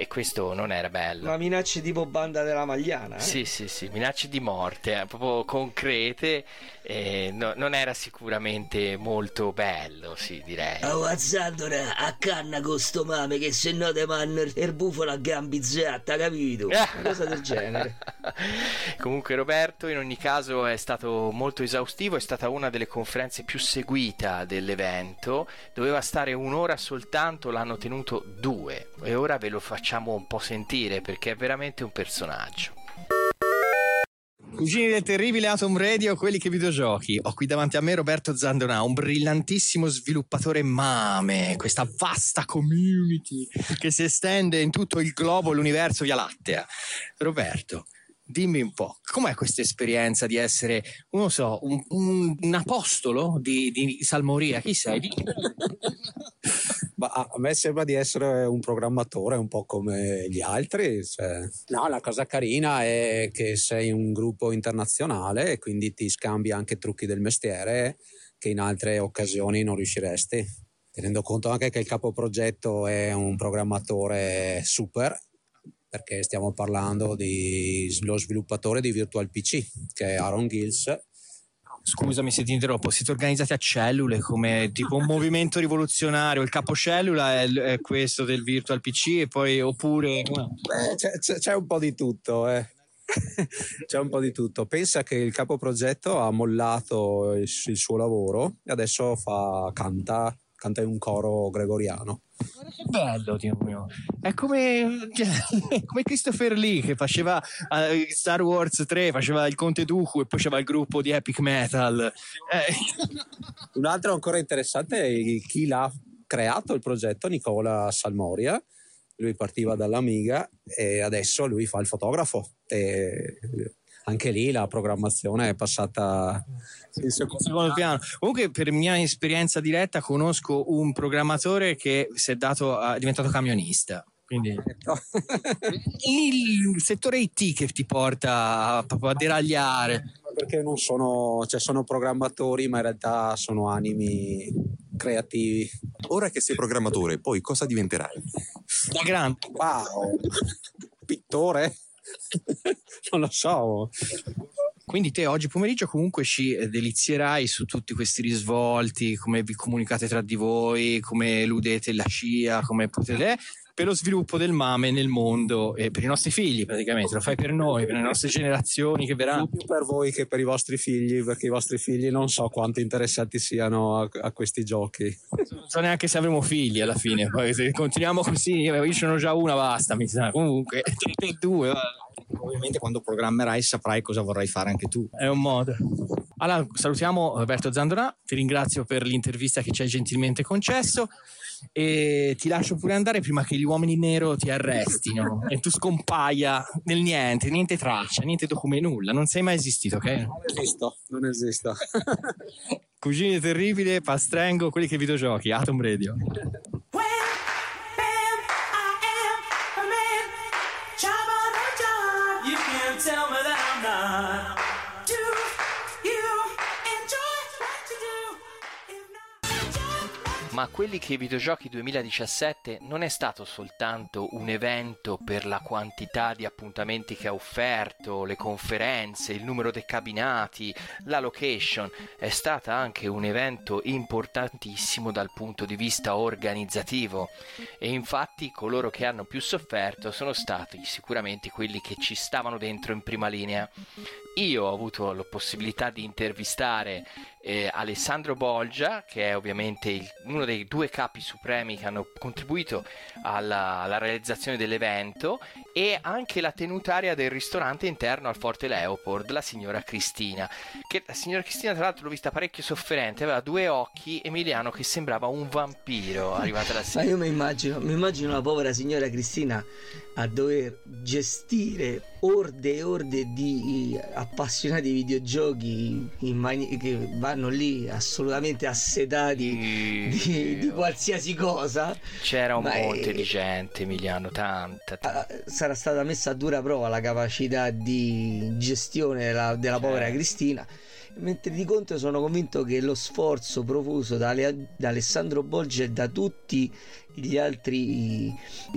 e questo non era bello. Ma minacce tipo banda della Magliana? Eh? Sì, sì, sì, minacce di morte, eh, proprio concrete, eh, no- non era sicuramente molto bello, sì, direi. Oh, azzandora, a canna con sto mame che se no te manno il bufalo a gambizzata, capito? Una cosa del genere. Comunque Roberto in ogni caso è stato molto esaustivo, è stata una delle conferenze più seguita dell'evento, doveva stare un'ora soltanto, l'hanno tenuto due e ora ve lo facciamo un po' sentire perché è veramente un personaggio. Cugini del terribile Atom Radio, quelli che videogiochi. Ho qui davanti a me Roberto Zandona, un brillantissimo sviluppatore mame, questa vasta community che si estende in tutto il globo, l'universo Via Lattea. Roberto, dimmi un po', com'è questa esperienza di essere, non so, un, un- un apostolo di, di salmoria? Chi sei? A me sembra di essere un programmatore un po' come gli altri. cioè, no, la cosa carina è che sei un gruppo internazionale e quindi ti scambi anche trucchi del mestiere che in altre occasioni non riusciresti. Tenendo conto anche che il capoprogetto è un programmatore super, perché stiamo parlando dello sviluppatore di Virtual PC, che è Aaron Gills, Scusami se ti interrompo, siete organizzati a cellule come tipo un movimento rivoluzionario, il capocellula è, è questo del virtual PC e poi oppure... Beh, c'è, c'è- un po' di tutto, eh. c'è un po' di tutto. Pensa che il capoprogetto ha mollato il, il suo lavoro e adesso fa, canta, canta in un coro gregoriano. Che bello, Dio mio. È come, come Christopher Lee che faceva eh, Star Wars 3, faceva il Conte Dooku e poi c'era il gruppo di Epic Metal. Eh, Un altro ancora interessante è chi l'ha creato il progetto, Nicola Salmoria. Lui partiva dall'Amiga e adesso lui fa il fotografo. E anche lì la programmazione è passata in secondo secondo piano. Comunque, per mia esperienza diretta, conosco un programmatore che si è dato, è diventato camionista. Quindi il settore IT che ti porta a, proprio a deragliare. perché non sono, cioè sono programmatori, ma in realtà sono animi creativi. Ora che sei programmatore, poi cosa diventerai? Da grande. Wow, pittore? Non lo so. Quindi te oggi pomeriggio comunque ci delizierai su tutti questi risvolti, come vi comunicate tra di voi, come eludete la scia, come potete per lo sviluppo del mame nel mondo e per i nostri figli praticamente, lo fai per noi, per le nostre generazioni che verranno. più per voi che per i vostri figli, perché i vostri figli non so quanto interessati siano a, a questi giochi. Non so neanche se avremo figli alla fine, poi se continuiamo così, io ce n'ho già una, basta, mi sa, comunque, tre, due, va. Ovviamente quando programmerai saprai cosa vorrai fare anche tu. È un modo. Allora, salutiamo Roberto Zandona, ti ringrazio per l'intervista che ci hai gentilmente concesso e ti lascio pure andare prima che gli uomini nero ti arrestino e tu scompaia nel niente, niente traccia, niente documento, nulla, non sei mai esistito, ok? Non esisto, non esisto. Cugini terribile, pastrengo, quelli che videogiochi, Atom Radio. Tell me ma quelli che i videogiochi 2017 non è stato soltanto un evento per la quantità di appuntamenti che ha offerto, le conferenze, il numero dei cabinati, la location, è stata anche un evento importantissimo dal punto di vista organizzativo e infatti coloro che hanno più sofferto sono stati sicuramente quelli che ci stavano dentro in prima linea. Io ho avuto la possibilità di intervistare eh, Alessandro Bolgia, che è ovviamente il, uno dei due capi supremi che hanno contribuito alla, alla, realizzazione dell'evento, e anche la tenutaria del ristorante interno al Forte Leopold, la signora Cristina. Che la signora Cristina, tra l'altro, l'ho vista parecchio sofferente, aveva due occhi, Emiliano, che sembrava un vampiro arrivata la sera. Ma io mi immagino, mi immagino la povera signora Cristina a dover gestire orde e orde di appassionati di videogiochi mani- che vanno lì assolutamente assedati di, di, qualsiasi cosa. C'era un monte è... di gente, Emiliano, tanta, tanta. Ah, sarà stata messa a dura prova la capacità di gestione della, della povera Cristina mentre di contro sono convinto che lo sforzo profuso da, da Alessandro Bolge e da tutti gli altri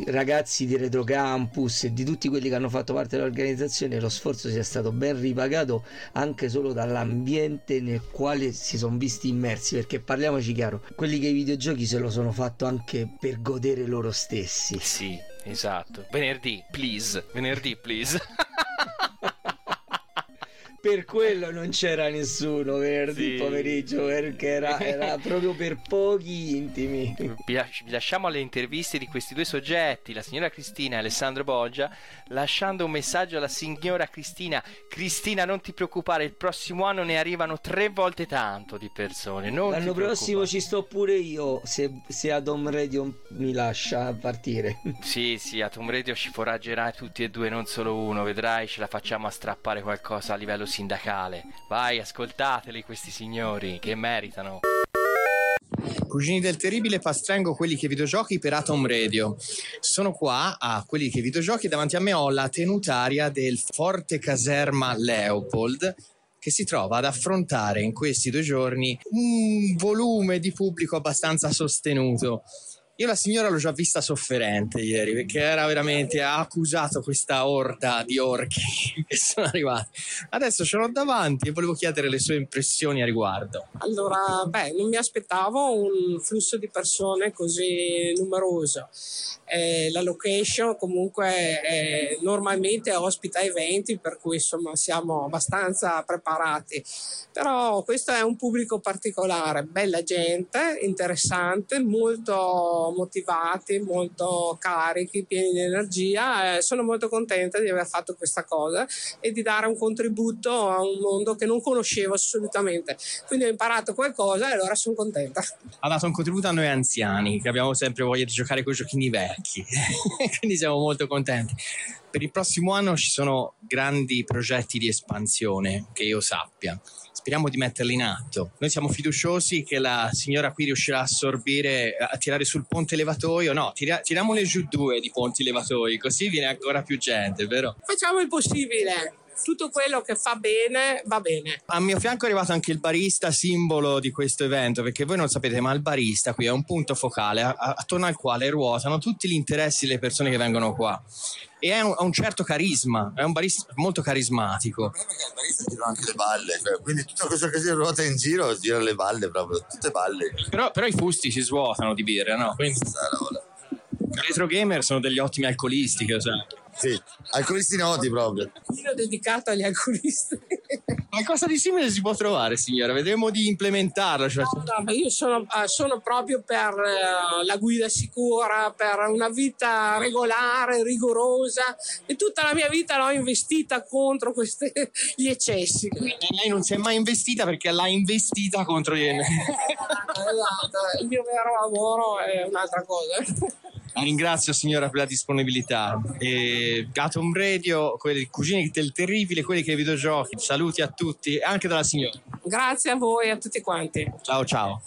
ragazzi di Retro Campus e di tutti quelli che hanno fatto parte dell'organizzazione lo sforzo sia stato ben ripagato anche solo dall'ambiente nel quale si sono visti immersi perché parliamoci chiaro quelli che i videogiochi se lo sono fatto anche per godere loro stessi. Sì esatto. Venerdì please. Venerdì please per quello non c'era nessuno venerdì sì. pomeriggio perché era, era, proprio per pochi intimi. Vi, lasciamo alle interviste di questi due soggetti, la signora Cristina e Alessandro Bolgia, lasciando un messaggio alla signora Cristina. Cristina, non ti preoccupare, il prossimo anno ne arrivano tre volte tanto di persone. L'anno prossimo ci sto pure io, se, se Atom Radio mi lascia partire. Sì, sì, Atom Radio ci foraggerà tutti e due, non solo uno, vedrai, ce la facciamo a strappare qualcosa a livello sindacale. Vai, ascoltateli questi signori che meritano. Cugini del Terribile pastrengo quelli che videogiochi per Atom Radio. Sono qua a quelli che videogiochi davanti a me ho la tenutaria del Forte Caserma Leopold che si trova ad affrontare in questi due giorni un volume di pubblico abbastanza sostenuto. Io la signora l'ho già vista sofferente ieri perché era veramente ha accusato questa orda di orchi che sono arrivati. Adesso ce l'ho davanti e volevo chiedere le sue impressioni a riguardo. Allora, beh, non mi aspettavo un flusso di persone così numeroso. Eh, la location comunque eh, normalmente ospita eventi per cui insomma siamo abbastanza preparati però questo è un pubblico particolare bella gente interessante molto motivati molto carichi pieni di energia eh, sono molto contenta di aver fatto questa cosa e di dare un contributo a un mondo che non conoscevo assolutamente quindi ho imparato qualcosa e allora sono contenta ha dato un contributo a noi anziani che abbiamo sempre voglia di giocare con i giochini vecchi quindi siamo molto contenti. Per il prossimo anno ci sono grandi progetti di espansione, che io sappia. Speriamo di metterli in atto. Noi siamo fiduciosi che la signora qui riuscirà a assorbire, a tirare sul ponte levatoio. No, tira, tiriamone giù due di ponti levatoi, così viene ancora più gente, vero? Facciamo il possibile tutto quello che fa bene va bene. A mio fianco è arrivato anche il barista simbolo di questo evento, perché voi non sapete, ma il barista qui è un punto focale attorno al quale ruotano tutti gli interessi delle persone che vengono qua. E ha un, un, certo carisma, è un barista molto carismatico. Il problema è che il barista gira anche le balle, cioè, quindi tutto questo che si ruota in giro gira le balle proprio, tutte balle. Però, però i fusti si svuotano di birra, no? Quindi... Retro gamer sono degli ottimi alcolisti, che sai. Sì, alcolisti noti proprio. Io dedicato agli alcolisti. Qualcosa di simile si può trovare, signora. Vedremo di implementarlo. Cioè... No, no, ma io sono, eh, sono proprio per uh, la guida sicura, per una vita regolare, rigorosa. E tutta la mia vita l'ho investita contro questi gli eccessi. Quindi... Lei non si è mai investita perché l'ha investita contro gli eccessi. esatto, il mio vero lavoro è un'altra cosa. Ringrazio signora per la disponibilità. E Atom Radio, quelli cugini del terribile, quelli che videogiochi. Saluti a tutti, anche dalla signora. Grazie a voi e a tutti quanti. Ciao ciao.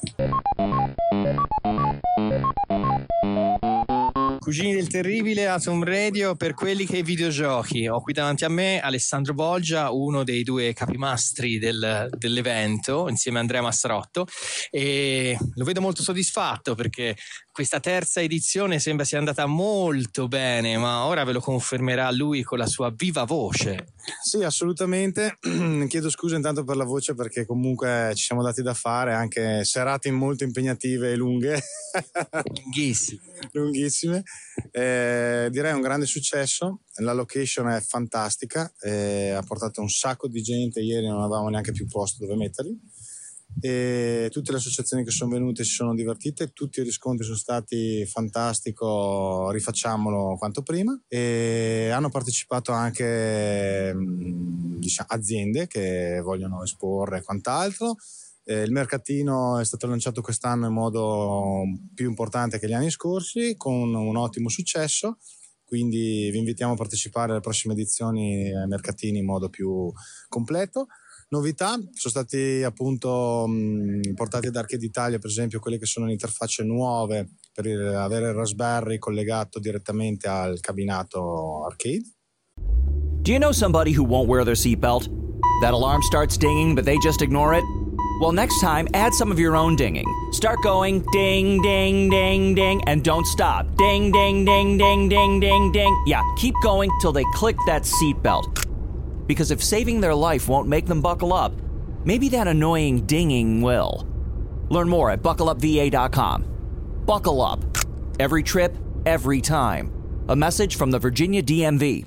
Cugini del Terribile Atom Radio per quelli che i videogiochi. Ho qui davanti a me Alessandro Bolgia, uno dei due capimastri del, dell'evento, insieme a Andrea Massarotto, e lo vedo molto soddisfatto perché questa terza edizione sembra sia andata molto bene, ma ora ve lo confermerà lui con la sua viva voce. Sì, assolutamente. Chiedo scusa intanto per la voce perché comunque ci siamo dati da fare anche serate molto impegnative e lunghe. Lunghissime. Lunghissime. Eh, direi un grande successo. La location è fantastica, eh, ha portato un sacco di gente. Ieri non avevamo neanche più posto dove metterli e tutte le associazioni che sono venute si sono divertite, tutti i riscontri sono stati fantastico, rifacciamolo quanto prima. E hanno partecipato anche diciamo, aziende che vogliono esporre e quant'altro. Il mercatino è stato lanciato quest'anno in modo più importante che gli anni scorsi con un ottimo successo. Quindi vi invitiamo a partecipare alle prossime edizioni ai mercatini in modo più completo novità sono stati appunto mh, portati da Arcade Italia per esempio quelle che sono le interfacce nuove per il, avere il Raspberry collegato direttamente al cabinato arcade Do you know somebody who won't wear their seatbelt? That alarm starts dinging, but they just ignore it? Well, next time, add some of your own dinging. Start going ding, ding, ding, ding, and don't stop. Ding, ding, ding, ding, ding, ding, ding. Yeah, keep going till they click that seatbelt. Because if saving their life won't make them buckle up, maybe that annoying dinging will. Learn more at buckleupva.com. Buckle up. Every trip, every time. A message from the Virginia DMV.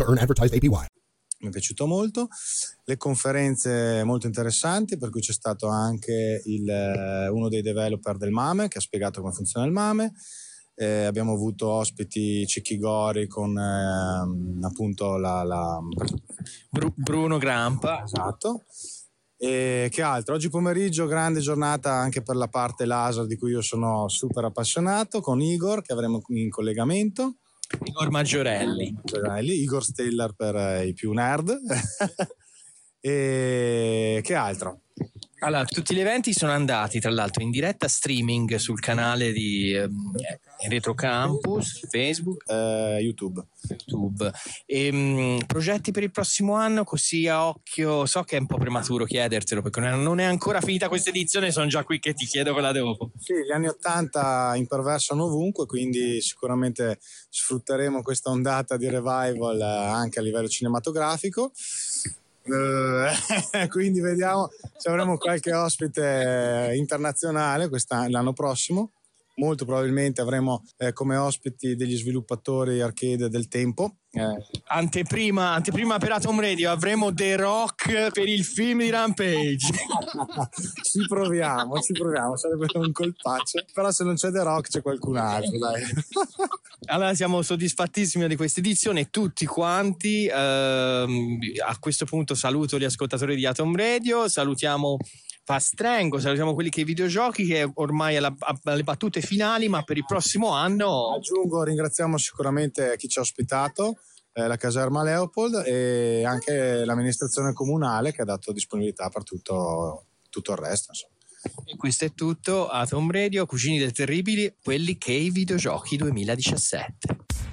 to earn advertised APY. mi è piaciuto molto, le conferenze molto interessanti per cui c'è stato anche il, eh, uno dei developer del MAME che ha spiegato come funziona il MAME, eh, abbiamo avuto ospiti Cicchi Gori con eh, appunto la, la... Bru- Bruno Grampa. Esatto. E che altro? Oggi pomeriggio grande giornata anche per la parte laser di cui io sono super appassionato con Igor che avremo in collegamento. Igor Maggiorelli. Maggiorelli, Igor Stellar per i più nerd. e che altro? Allora, tutti gli eventi sono andati tra l'altro in diretta streaming sul canale di ehm, Retro Campus, Facebook, eh, YouTube. YouTube. E, mh, progetti per il prossimo anno, così a occhio, so che è un po' prematuro chiedertelo perché non è ancora finita questa edizione, sono già qui che ti chiedo quella dopo. Sì, gli anni 80 imperversano ovunque, quindi sicuramente sfrutteremo questa ondata di revival eh, anche a livello cinematografico. Eh, quindi vediamo se avremo qualche ospite internazionale l'anno prossimo. Molto probabilmente avremo eh, come ospiti degli sviluppatori arcade del tempo. Eh. Anteprima, anteprima per Atom Radio avremo The Rock per il film di Rampage. ci proviamo, ci proviamo, sarebbe un colpaccio. Però se non c'è The Rock c'è qualcun altro, dai. allora siamo soddisfattissimi di questa edizione, tutti quanti. Ehm, a questo punto saluto gli ascoltatori di Atom Radio, salutiamo Fastrengo, salutiamo quelli che i videogiochi che ormai alla, alle battute finali, ma per il prossimo anno... Aggiungo, ringraziamo sicuramente chi ci ha ospitato, eh, la caserma Leopold e anche l'amministrazione comunale che ha dato disponibilità per tutto, tutto il resto. Insomma. E questo è tutto, Atom Radio, Cugini del Terribili, quelli che i videogiochi 2017.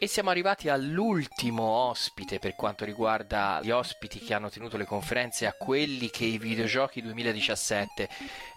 E siamo arrivati all'ultimo ospite per quanto riguarda gli ospiti che hanno tenuto le conferenze a quelli che i videogiochi 2017.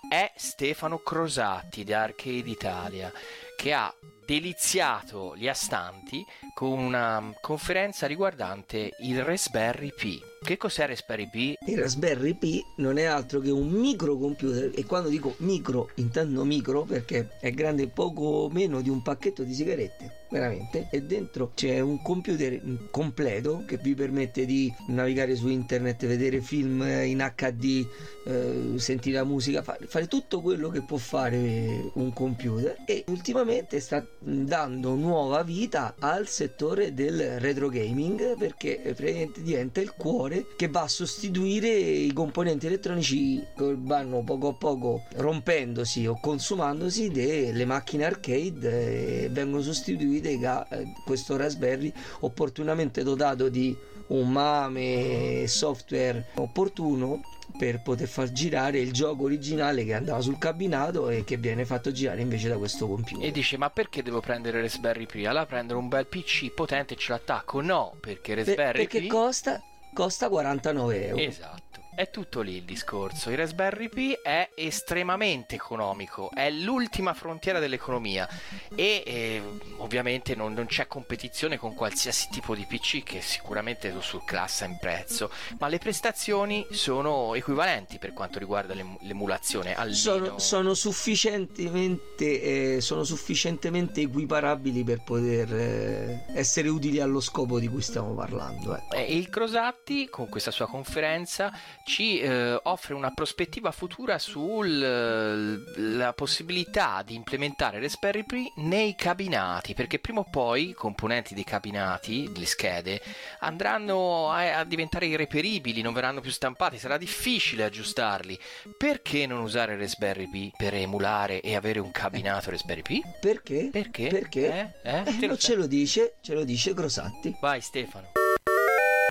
È Stefano Crosatti da Arcade Italia che ha deliziato gli astanti con una conferenza riguardante il Raspberry Pi. Che cos'è Raspberry Pi? Il Raspberry Pi non è altro che un microcomputer e quando dico micro intendo micro perché è grande poco meno di un pacchetto di sigarette veramente e dentro c'è un computer completo che vi permette di navigare su internet vedere film in HD eh, sentire la musica fare, fare, tutto quello che può fare un computer e ultimamente sta dando nuova vita al settore del retro gaming perché praticamente diventa il cuore che va a sostituire i componenti elettronici che vanno poco a poco rompendosi o consumandosi delle macchine arcade e vengono sostituiti da eh, questo Raspberry opportunamente dotato di un MAME software opportuno per poter far girare il gioco originale che andava sul cabinato e che viene fatto girare invece da questo computer. E dice: Ma perché devo prendere Raspberry Pi? Allora prendere un bel PC potente e ce l'attacco? No, perché Raspberry per, perché Pi. costa, costa 49 euro. Esatto. È tutto lì il discorso. Il Raspberry Pi è estremamente economico, è l'ultima frontiera dell'economia e eh, ovviamente non, non, c'è competizione con qualsiasi tipo di PC che sicuramente surclassa in prezzo, ma le prestazioni sono equivalenti per quanto riguarda l'emulazione. Sono, sono, sufficientemente, eh, sono sufficientemente equiparabili per poter eh, essere utili allo scopo di cui stiamo parlando. Ecco. il Crosatti con questa sua conferenza ci eh, offre una prospettiva futura sulla eh, possibilità di implementare Raspberry Pi nei cabinati, perché prima o poi i componenti dei cabinati, le schede, andranno a, a diventare irreperibili, non verranno più stampati, sarà difficile aggiustarli. Perché non usare Raspberry Pi per emulare e avere un cabinato Raspberry Pi? Perché? Perché? Perché? Eh? Eh? Eh, non ce lo dice, ce lo dice Grosatti. Vai Stefano.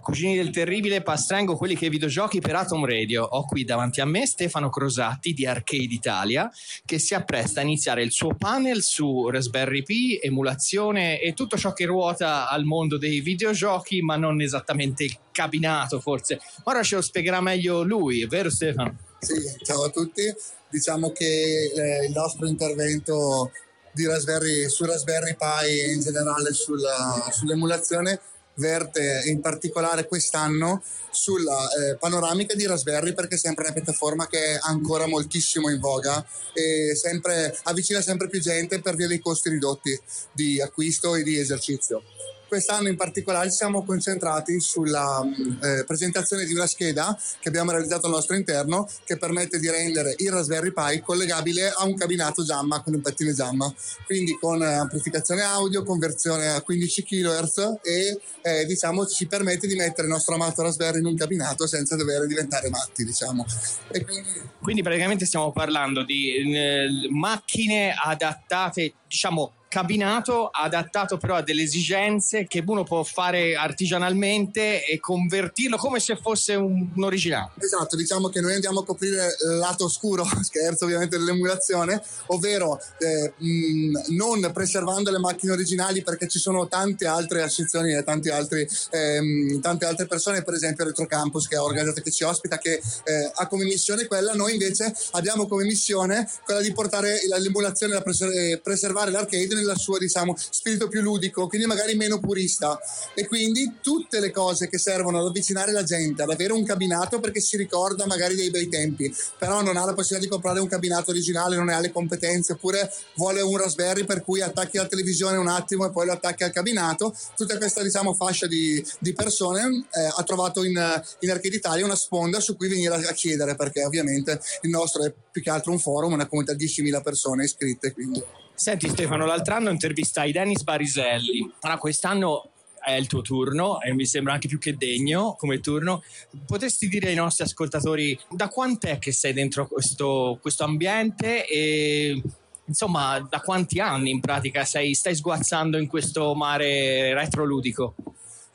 Cugini del Terribile, Pastrengo, quelli che videogiochi per Atom Radio. Ho qui davanti a me Stefano Crosatti di Arcade Italia che si appresta a iniziare il suo panel su Raspberry Pi, emulazione e tutto ciò che ruota al mondo dei videogiochi, ma non esattamente il cabinato forse. Ora ce lo spiegherà meglio lui, vero Stefano? Sì, ciao a tutti. Diciamo che eh, il nostro intervento Raspberry, su Raspberry Pi e in generale sulla, sull'emulazione verte in particolare quest'anno sulla eh, panoramica di Raspberry perché è sempre una piattaforma che è ancora moltissimo in voga e sempre, avvicina sempre più gente per via dei costi ridotti di acquisto e di esercizio. Quest'anno in particolare ci siamo concentrati sulla mm, eh, presentazione di una scheda che abbiamo realizzato al nostro interno che permette di rendere il Raspberry Pi collegabile a un cabinato Jamma con un pettine Jamma, quindi con eh, amplificazione audio, conversione a 15 kHz e eh, diciamo ci permette di mettere il nostro amato Raspberry in un cabinato senza dover diventare matti, diciamo. Quindi... quindi... praticamente stiamo parlando di eh, macchine adattate, diciamo cabinato adattato però a delle esigenze che uno può fare artigianalmente e convertirlo come se fosse un, un originale. Esatto, diciamo che noi andiamo a coprire il lato oscuro, scherzo ovviamente dell'emulazione, ovvero eh, mh, non preservando le macchine originali perché ci sono tante altre associazioni e tanti altri, ehm, tante altre persone, per esempio Retrocampus che è organizzato che ci ospita, che eh, ha come missione quella, noi invece abbiamo come missione quella di portare l'emulazione a preservare l'arcade nel suo diciamo, spirito più ludico, quindi magari meno purista. E quindi tutte le cose che servono ad avvicinare la gente ad avere un cabinato perché si ricorda magari dei bei tempi, però non ha la possibilità di comprare un cabinato originale, non ha le competenze, oppure vuole un Raspberry per cui attacchi la televisione un attimo e poi lo attacchi al cabinato. Tutta questa diciamo, fascia di, di persone eh, ha trovato in, in Arcade Italia una sponda su cui venire a chiedere perché ovviamente il nostro è più che altro un forum, una comunità di 10.000 persone iscritte. Quindi. Senti Stefano, l'altro anno intervistai Dennis Bariselli. Ora quest'anno è il tuo turno e mi sembra anche più che degno come turno. Potresti dire ai nostri ascoltatori da quant'è che sei dentro questo, questo ambiente e insomma da quanti anni in pratica sei, stai sguazzando in questo mare retroludico?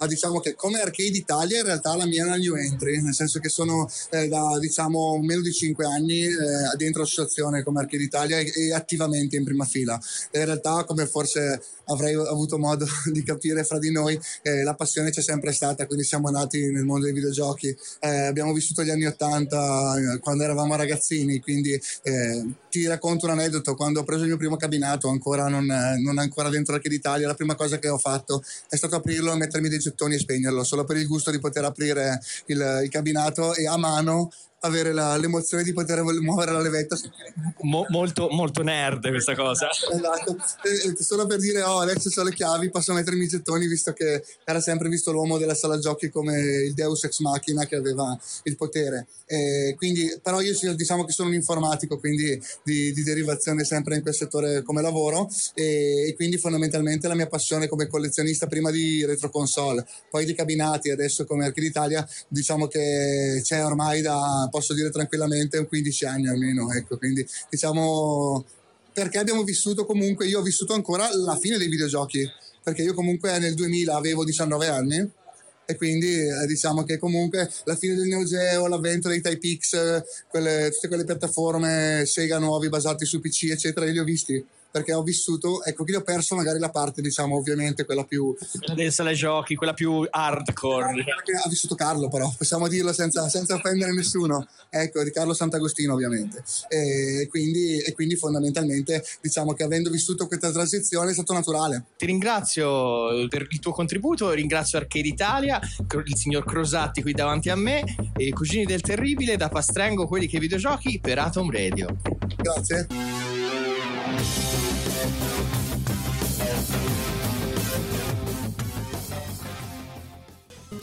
Ma diciamo che come Arcade Italia in realtà la mia è una new entry, nel senso che sono eh, da diciamo meno di 5 anni eh, dentro l'associazione come Arcade Italia e, e, attivamente in prima fila. In realtà come forse avrei avuto modo di capire fra di noi, eh, la passione c'è sempre stata, quindi siamo nati nel mondo dei videogiochi, eh, abbiamo vissuto gli anni 80 eh, quando eravamo ragazzini, quindi eh, ti racconto un aneddoto, quando ho preso il mio primo cabinato, ancora non, non ancora dentro Arcade Italia, la prima cosa che ho fatto è stato aprirlo e mettermi dei gettoni e spegnerlo, solo per il gusto di poter aprire il, il cabinato e a mano avere la- l'emozione di poter muovere la levetta. Mo- molto, molto nerd questa cosa. Esatto, E- solo per dire oh adesso ho le chiavi, posso mettermi i gettoni visto che era sempre visto l'uomo della sala giochi come il Deus ex machina che aveva il potere. E quindi, però io diciamo che sono un informatico, quindi di, di derivazione sempre in quel settore come lavoro e, e quindi fondamentalmente la mia passione come collezionista prima di retro console, poi di cabinati, adesso come Arcade Italia, diciamo che c'è ormai da, posso dire tranquillamente, un 15 anni almeno, ecco, quindi diciamo perché abbiamo vissuto comunque, io ho vissuto ancora la fine dei videogiochi, perché io comunque nel 2000 avevo 19 anni e quindi eh, diciamo che comunque la fine del Neo Geo, l'avvento dei Type X, quelle- tutte quelle piattaforme Sega nuovi basati su PC eccetera, io li ho visti perché ho vissuto, ecco, qui ho perso magari la parte, diciamo, ovviamente quella più... Quella delle sale giochi, quella più hardcore. Che ha vissuto Carlo però, possiamo dirlo senza, senza offendere nessuno, ecco, di Carlo Sant'Agostino ovviamente. E quindi, e quindi fondamentalmente diciamo che avendo vissuto questa transizione è stato naturale. Ti ringrazio per il tuo contributo, ringrazio Arcade Italia, il signor Crosatti qui davanti a me e i Cugini del Terribile da Pastrengo, quelli che videogiochi per Atom Radio. Grazie.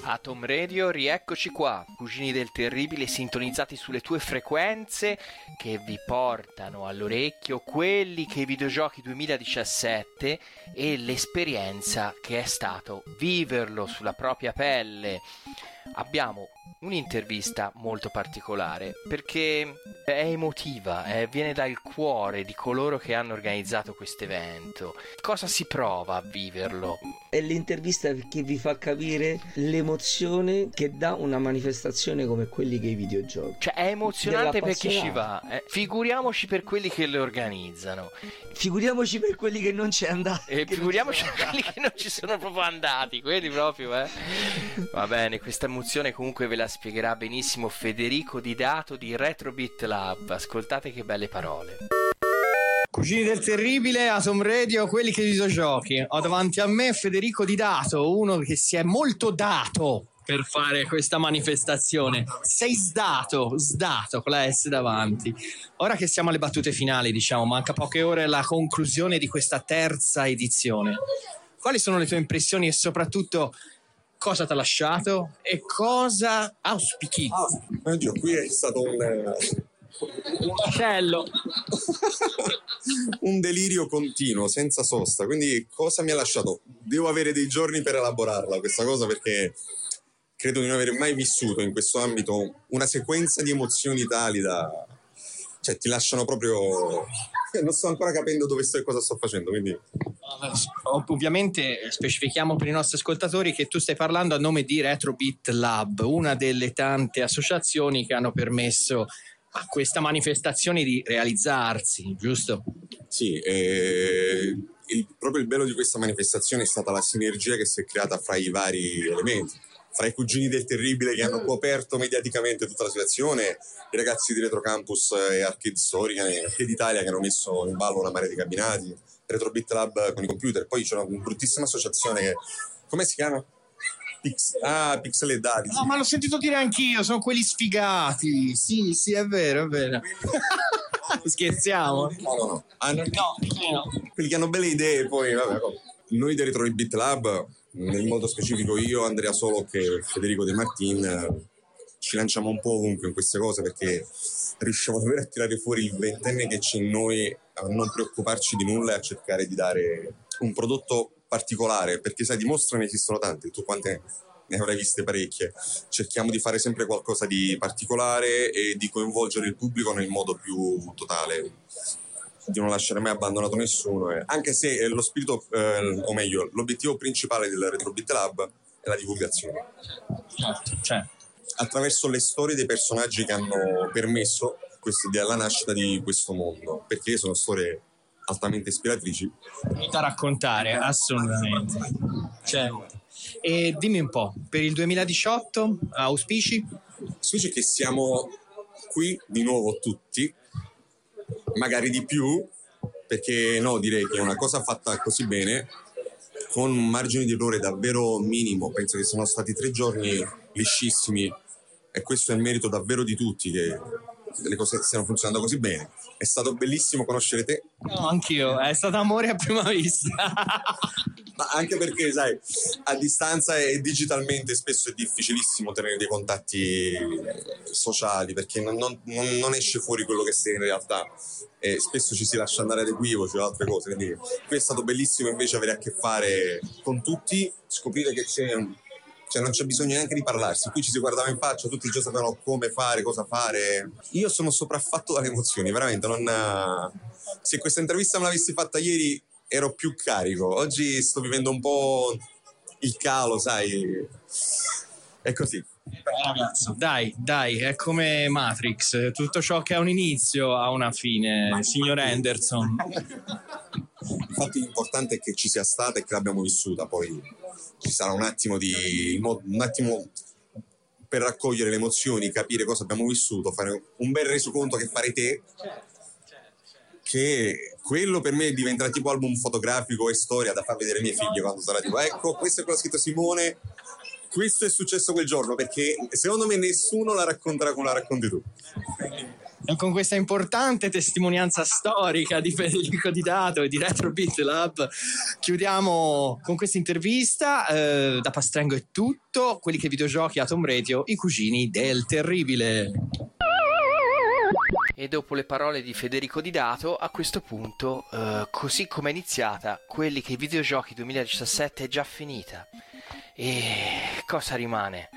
Atom Radio, rieccoci qua, cugini del terribile sintonizzati sulle tue frequenze che vi portano all'orecchio quelli che i videogiochi 2017 e l'esperienza che è stato viverlo sulla propria pelle. Abbiamo un'intervista molto particolare perché è emotiva, eh, viene dal cuore di coloro che hanno organizzato questo evento. Cosa si prova a viverlo? È l'intervista che vi fa capire l'emozione che dà una manifestazione come quelli che i videogiochi. Cioè è emozionante per chi ci va, eh. figuriamoci per quelli che le organizzano. Figuriamoci per quelli che non c'è andato. E figuriamoci per quelli che non ci sono proprio andati, quelli proprio, eh. Va bene, questa emozione comunque ve la spiegherà benissimo Federico Didato di Retrobit Lab. Ascoltate che belle parole. Cugini del Terribile, Atom Radio, quelli che videogiochi. Ho davanti a me Federico Didato, uno che si è molto dato per fare questa manifestazione. Sei sdato, sdato con la S davanti. Ora che siamo alle battute finali, diciamo, manca poche ore alla conclusione di questa terza edizione. Quali sono le tue impressioni e soprattutto cosa ti ha lasciato e cosa auspichi? Oddio, qui è stato un, eh, Un macello. un delirio continuo, senza sosta. Quindi cosa mi ha lasciato? Devo avere dei giorni per elaborarla questa cosa perché credo di non aver mai vissuto in questo ambito una sequenza di emozioni tali da... Cioè, ti lasciano proprio... Non sto ancora capendo dove sto e cosa sto facendo, quindi... Ov- Ovviamente eh, specifichiamo per i nostri ascoltatori che tu stai parlando a nome di Retrobit Lab, una delle tante associazioni che hanno permesso a questa manifestazione di realizzarsi, giusto? Sì, eh, il- proprio il bello di questa manifestazione è stata la sinergia che si è creata fra i vari elementi, fra i cugini del terribile che hanno coperto mediaticamente tutta la situazione, i ragazzi di Retro Campus e Arcade Story, e Arcade Italia che hanno messo in ballo una marea di cabinati, Retrobit Lab con i computer, poi c'è una bruttissima associazione che... come si chiama? Pix- ah, Pixel e Dadi. No, ma l'ho sentito dire anch'io, sono quelli sfigati. Sì, sì, è vero, è vero. Scherziamo? No, no, no. Hanno- Quelli che hanno belle idee, poi vabbè. Noi del Retro Beat Lab, nel modo specifico io, Andrea Solo e Federico De Martin, eh, ci lanciamo un po' ovunque in queste cose perché riusciamo davvero a tirare fuori il ventenne che c'è in noi, a non preoccuparci di nulla e a cercare di dare un prodotto particolare, perché sai, di mostre ne esistono tante, tu quante ne avrai viste parecchie. Cerchiamo di fare sempre qualcosa di particolare e di coinvolgere il pubblico nel modo più totale di non lasciare mai abbandonato nessuno, eh. anche se eh, lo spirito, eh, o meglio, l'obiettivo principale del Retrobit Lab è la divulgazione. Cioè. Attraverso le storie dei personaggi che hanno permesso questo- della nascita di questo mondo, perché sono storie altamente ispiratrici. da raccontare, assolutamente. Cioè, e dimmi un po', per il 2018 auspici? Auspici che siamo qui di nuovo tutti, magari di più, perché no, direi che una cosa fatta così bene con un margine di errore davvero minimo, penso che siano stati tre giorni liscissimi e questo è il merito davvero di tutti che le cose stiano funzionando così bene. È stato bellissimo conoscere te. No, anch'io, è stato amore a prima vista. Ma anche perché, sai, a distanza e digitalmente spesso è difficilissimo tenere dei contatti sociali perché non, non- non- esce fuori quello che sei in realtà e spesso ci si lascia andare ad equivoci o altre cose. Quindi qui è stato bellissimo invece avere a che fare con tutti, scoprire che c'è cioè non c'è bisogno neanche di parlarsi, qui ci si guardava in faccia, tutti già sapevano come fare, cosa fare. Io sono sopraffatto dalle emozioni, veramente. Non... Se questa intervista me l'avessi fatta ieri ero più carico, oggi sto vivendo un po' il calo, sai. È così. Ragazzo, dai, dai, è come Matrix, tutto ciò che ha un inizio ha una fine, signor Anderson. Infatti l'importante è che ci sia stata e che l'abbiamo vissuta, poi ci sarà un attimo di un attimo per raccogliere le emozioni, capire cosa abbiamo vissuto, fare un bel resoconto che fare te che quello per me diventerà tipo album fotografico e storia da far vedere ai miei figli quando sarà tipo ecco questo è quello scritto Simone questo è successo quel giorno perché secondo me nessuno la racconterà come la racconti tu con questa importante testimonianza storica di Federico Didato e di Retro Beat Lab chiudiamo con questa intervista. Eh, da Pastrengo è tutto. Quelli che videogiochi a Tom Radio, i cugini del terribile. E dopo le parole di Federico Didato, a questo punto, eh, così come è iniziata, quelli che i videogiochi 2017 è già finita. E cosa rimane?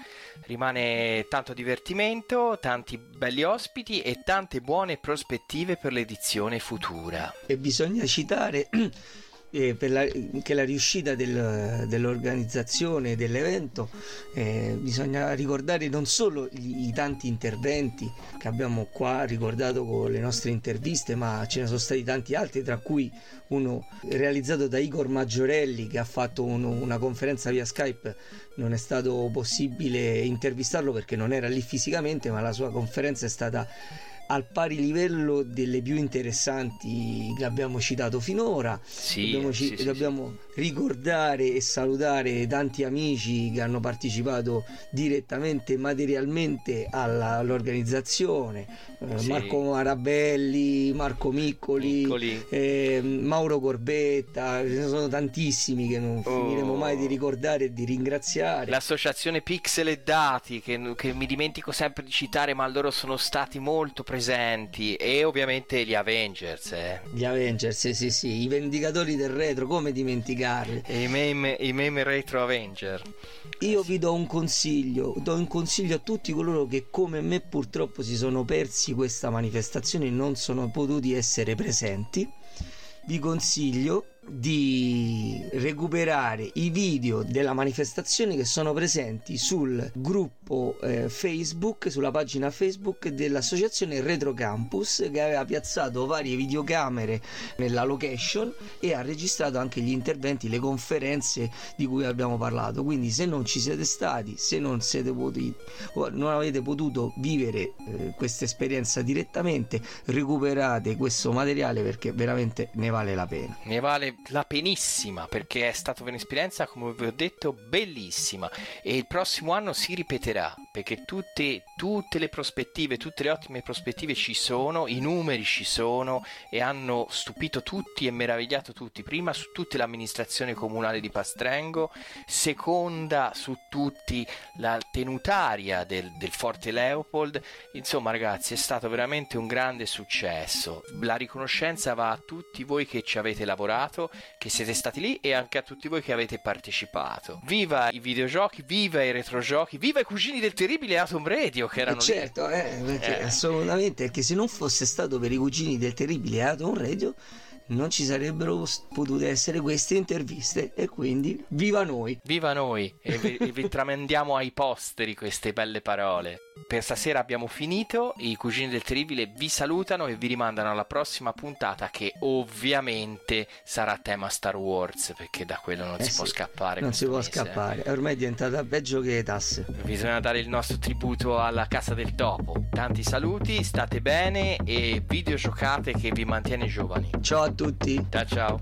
Rimane tanto divertimento, tanti belli ospiti e tante buone prospettive per l'edizione futura. E bisogna citare eh, la, che la riuscita del- dell'organizzazione dell'evento eh, bisogna ricordare non solo gli- i tanti interventi che abbiamo qua ricordato con le nostre interviste, ma ce ne sono stati tanti altri, tra cui uno realizzato da Igor Maggiorelli che ha fatto uno- una conferenza via Skype. Non è stato possibile intervistarlo perché non era lì fisicamente, ma la sua conferenza è stata al pari livello delle più interessanti che abbiamo citato finora. Sì, dobbiamo, ci- sì, dobbiamo ricordare e salutare tanti amici che hanno partecipato direttamente, materialmente alla- all'organizzazione. Eh, Sì. Marco Marabelli, Marco Miccoli, Miccoli. eh, Mauro Corbetta, ce ne sono tantissimi che non Oh. finiremo mai di ricordare e di ringraziare. L'associazione Pixel e Dati, che, che mi dimentico sempre di citare, ma loro sono stati molto presenti. E ovviamente gli Avengers. eh. Gli Avengers, sì, sì, i vendicatori del retro, come dimenticarli? E I meme, i meme retro Avenger. Io vi do un consiglio, do un consiglio a tutti coloro che come me purtroppo si sono persi questa manifestazione e non sono potuti essere presenti. Vi consiglio di recuperare i video della manifestazione che sono presenti sul gruppo eh, Facebook, sulla pagina Facebook dell'associazione Retro Campus che aveva piazzato varie videocamere nella location e ha registrato anche gli interventi, le conferenze di cui abbiamo parlato. Quindi se non ci siete stati, se non siete potuti non avete potuto vivere eh, questa esperienza direttamente, recuperate questo materiale perché veramente ne vale la pena. Ne vale la penissima perché è stata un'esperienza, come vi ho detto, bellissima. E il prossimo anno si ripeterà perché tutte, tutte le prospettive, tutte le ottime prospettive ci sono, i numeri ci sono e hanno stupito tutti e meravigliato tutti. Prima su tutte l'amministrazione comunale di Pastrengo, seconda su tutti la tenutaria del, del Forte Leopold. Insomma, ragazzi, è stato veramente un grande successo. La riconoscenza va a tutti voi che ci avete lavorato, che siete stati lì e anche a tutti voi che avete partecipato. Viva i videogiochi, viva i retrogiochi, viva i cugini del terribile Atom Radio che erano Eh, certo, eh, Eh. assolutamente, perché se non fosse stato per i cugini del terribile Atom Radio non ci sarebbero potute essere queste interviste e quindi viva noi! lì. Viva noi e vi, e vi tramandiamo ai posteri queste belle parole. Per stasera abbiamo finito, i cugini del terribile vi salutano e vi rimandano alla prossima puntata che ovviamente sarà tema Star Wars perché da quello non Eh si può sì, scappare. Non si può mese. scappare, ormai è diventata peggio che le tasse. Bisogna dare il nostro tributo alla Casa del Topo. Tanti saluti, state bene e videogiocate che vi mantiene giovani. Ciao a tutti! Ciao ciao!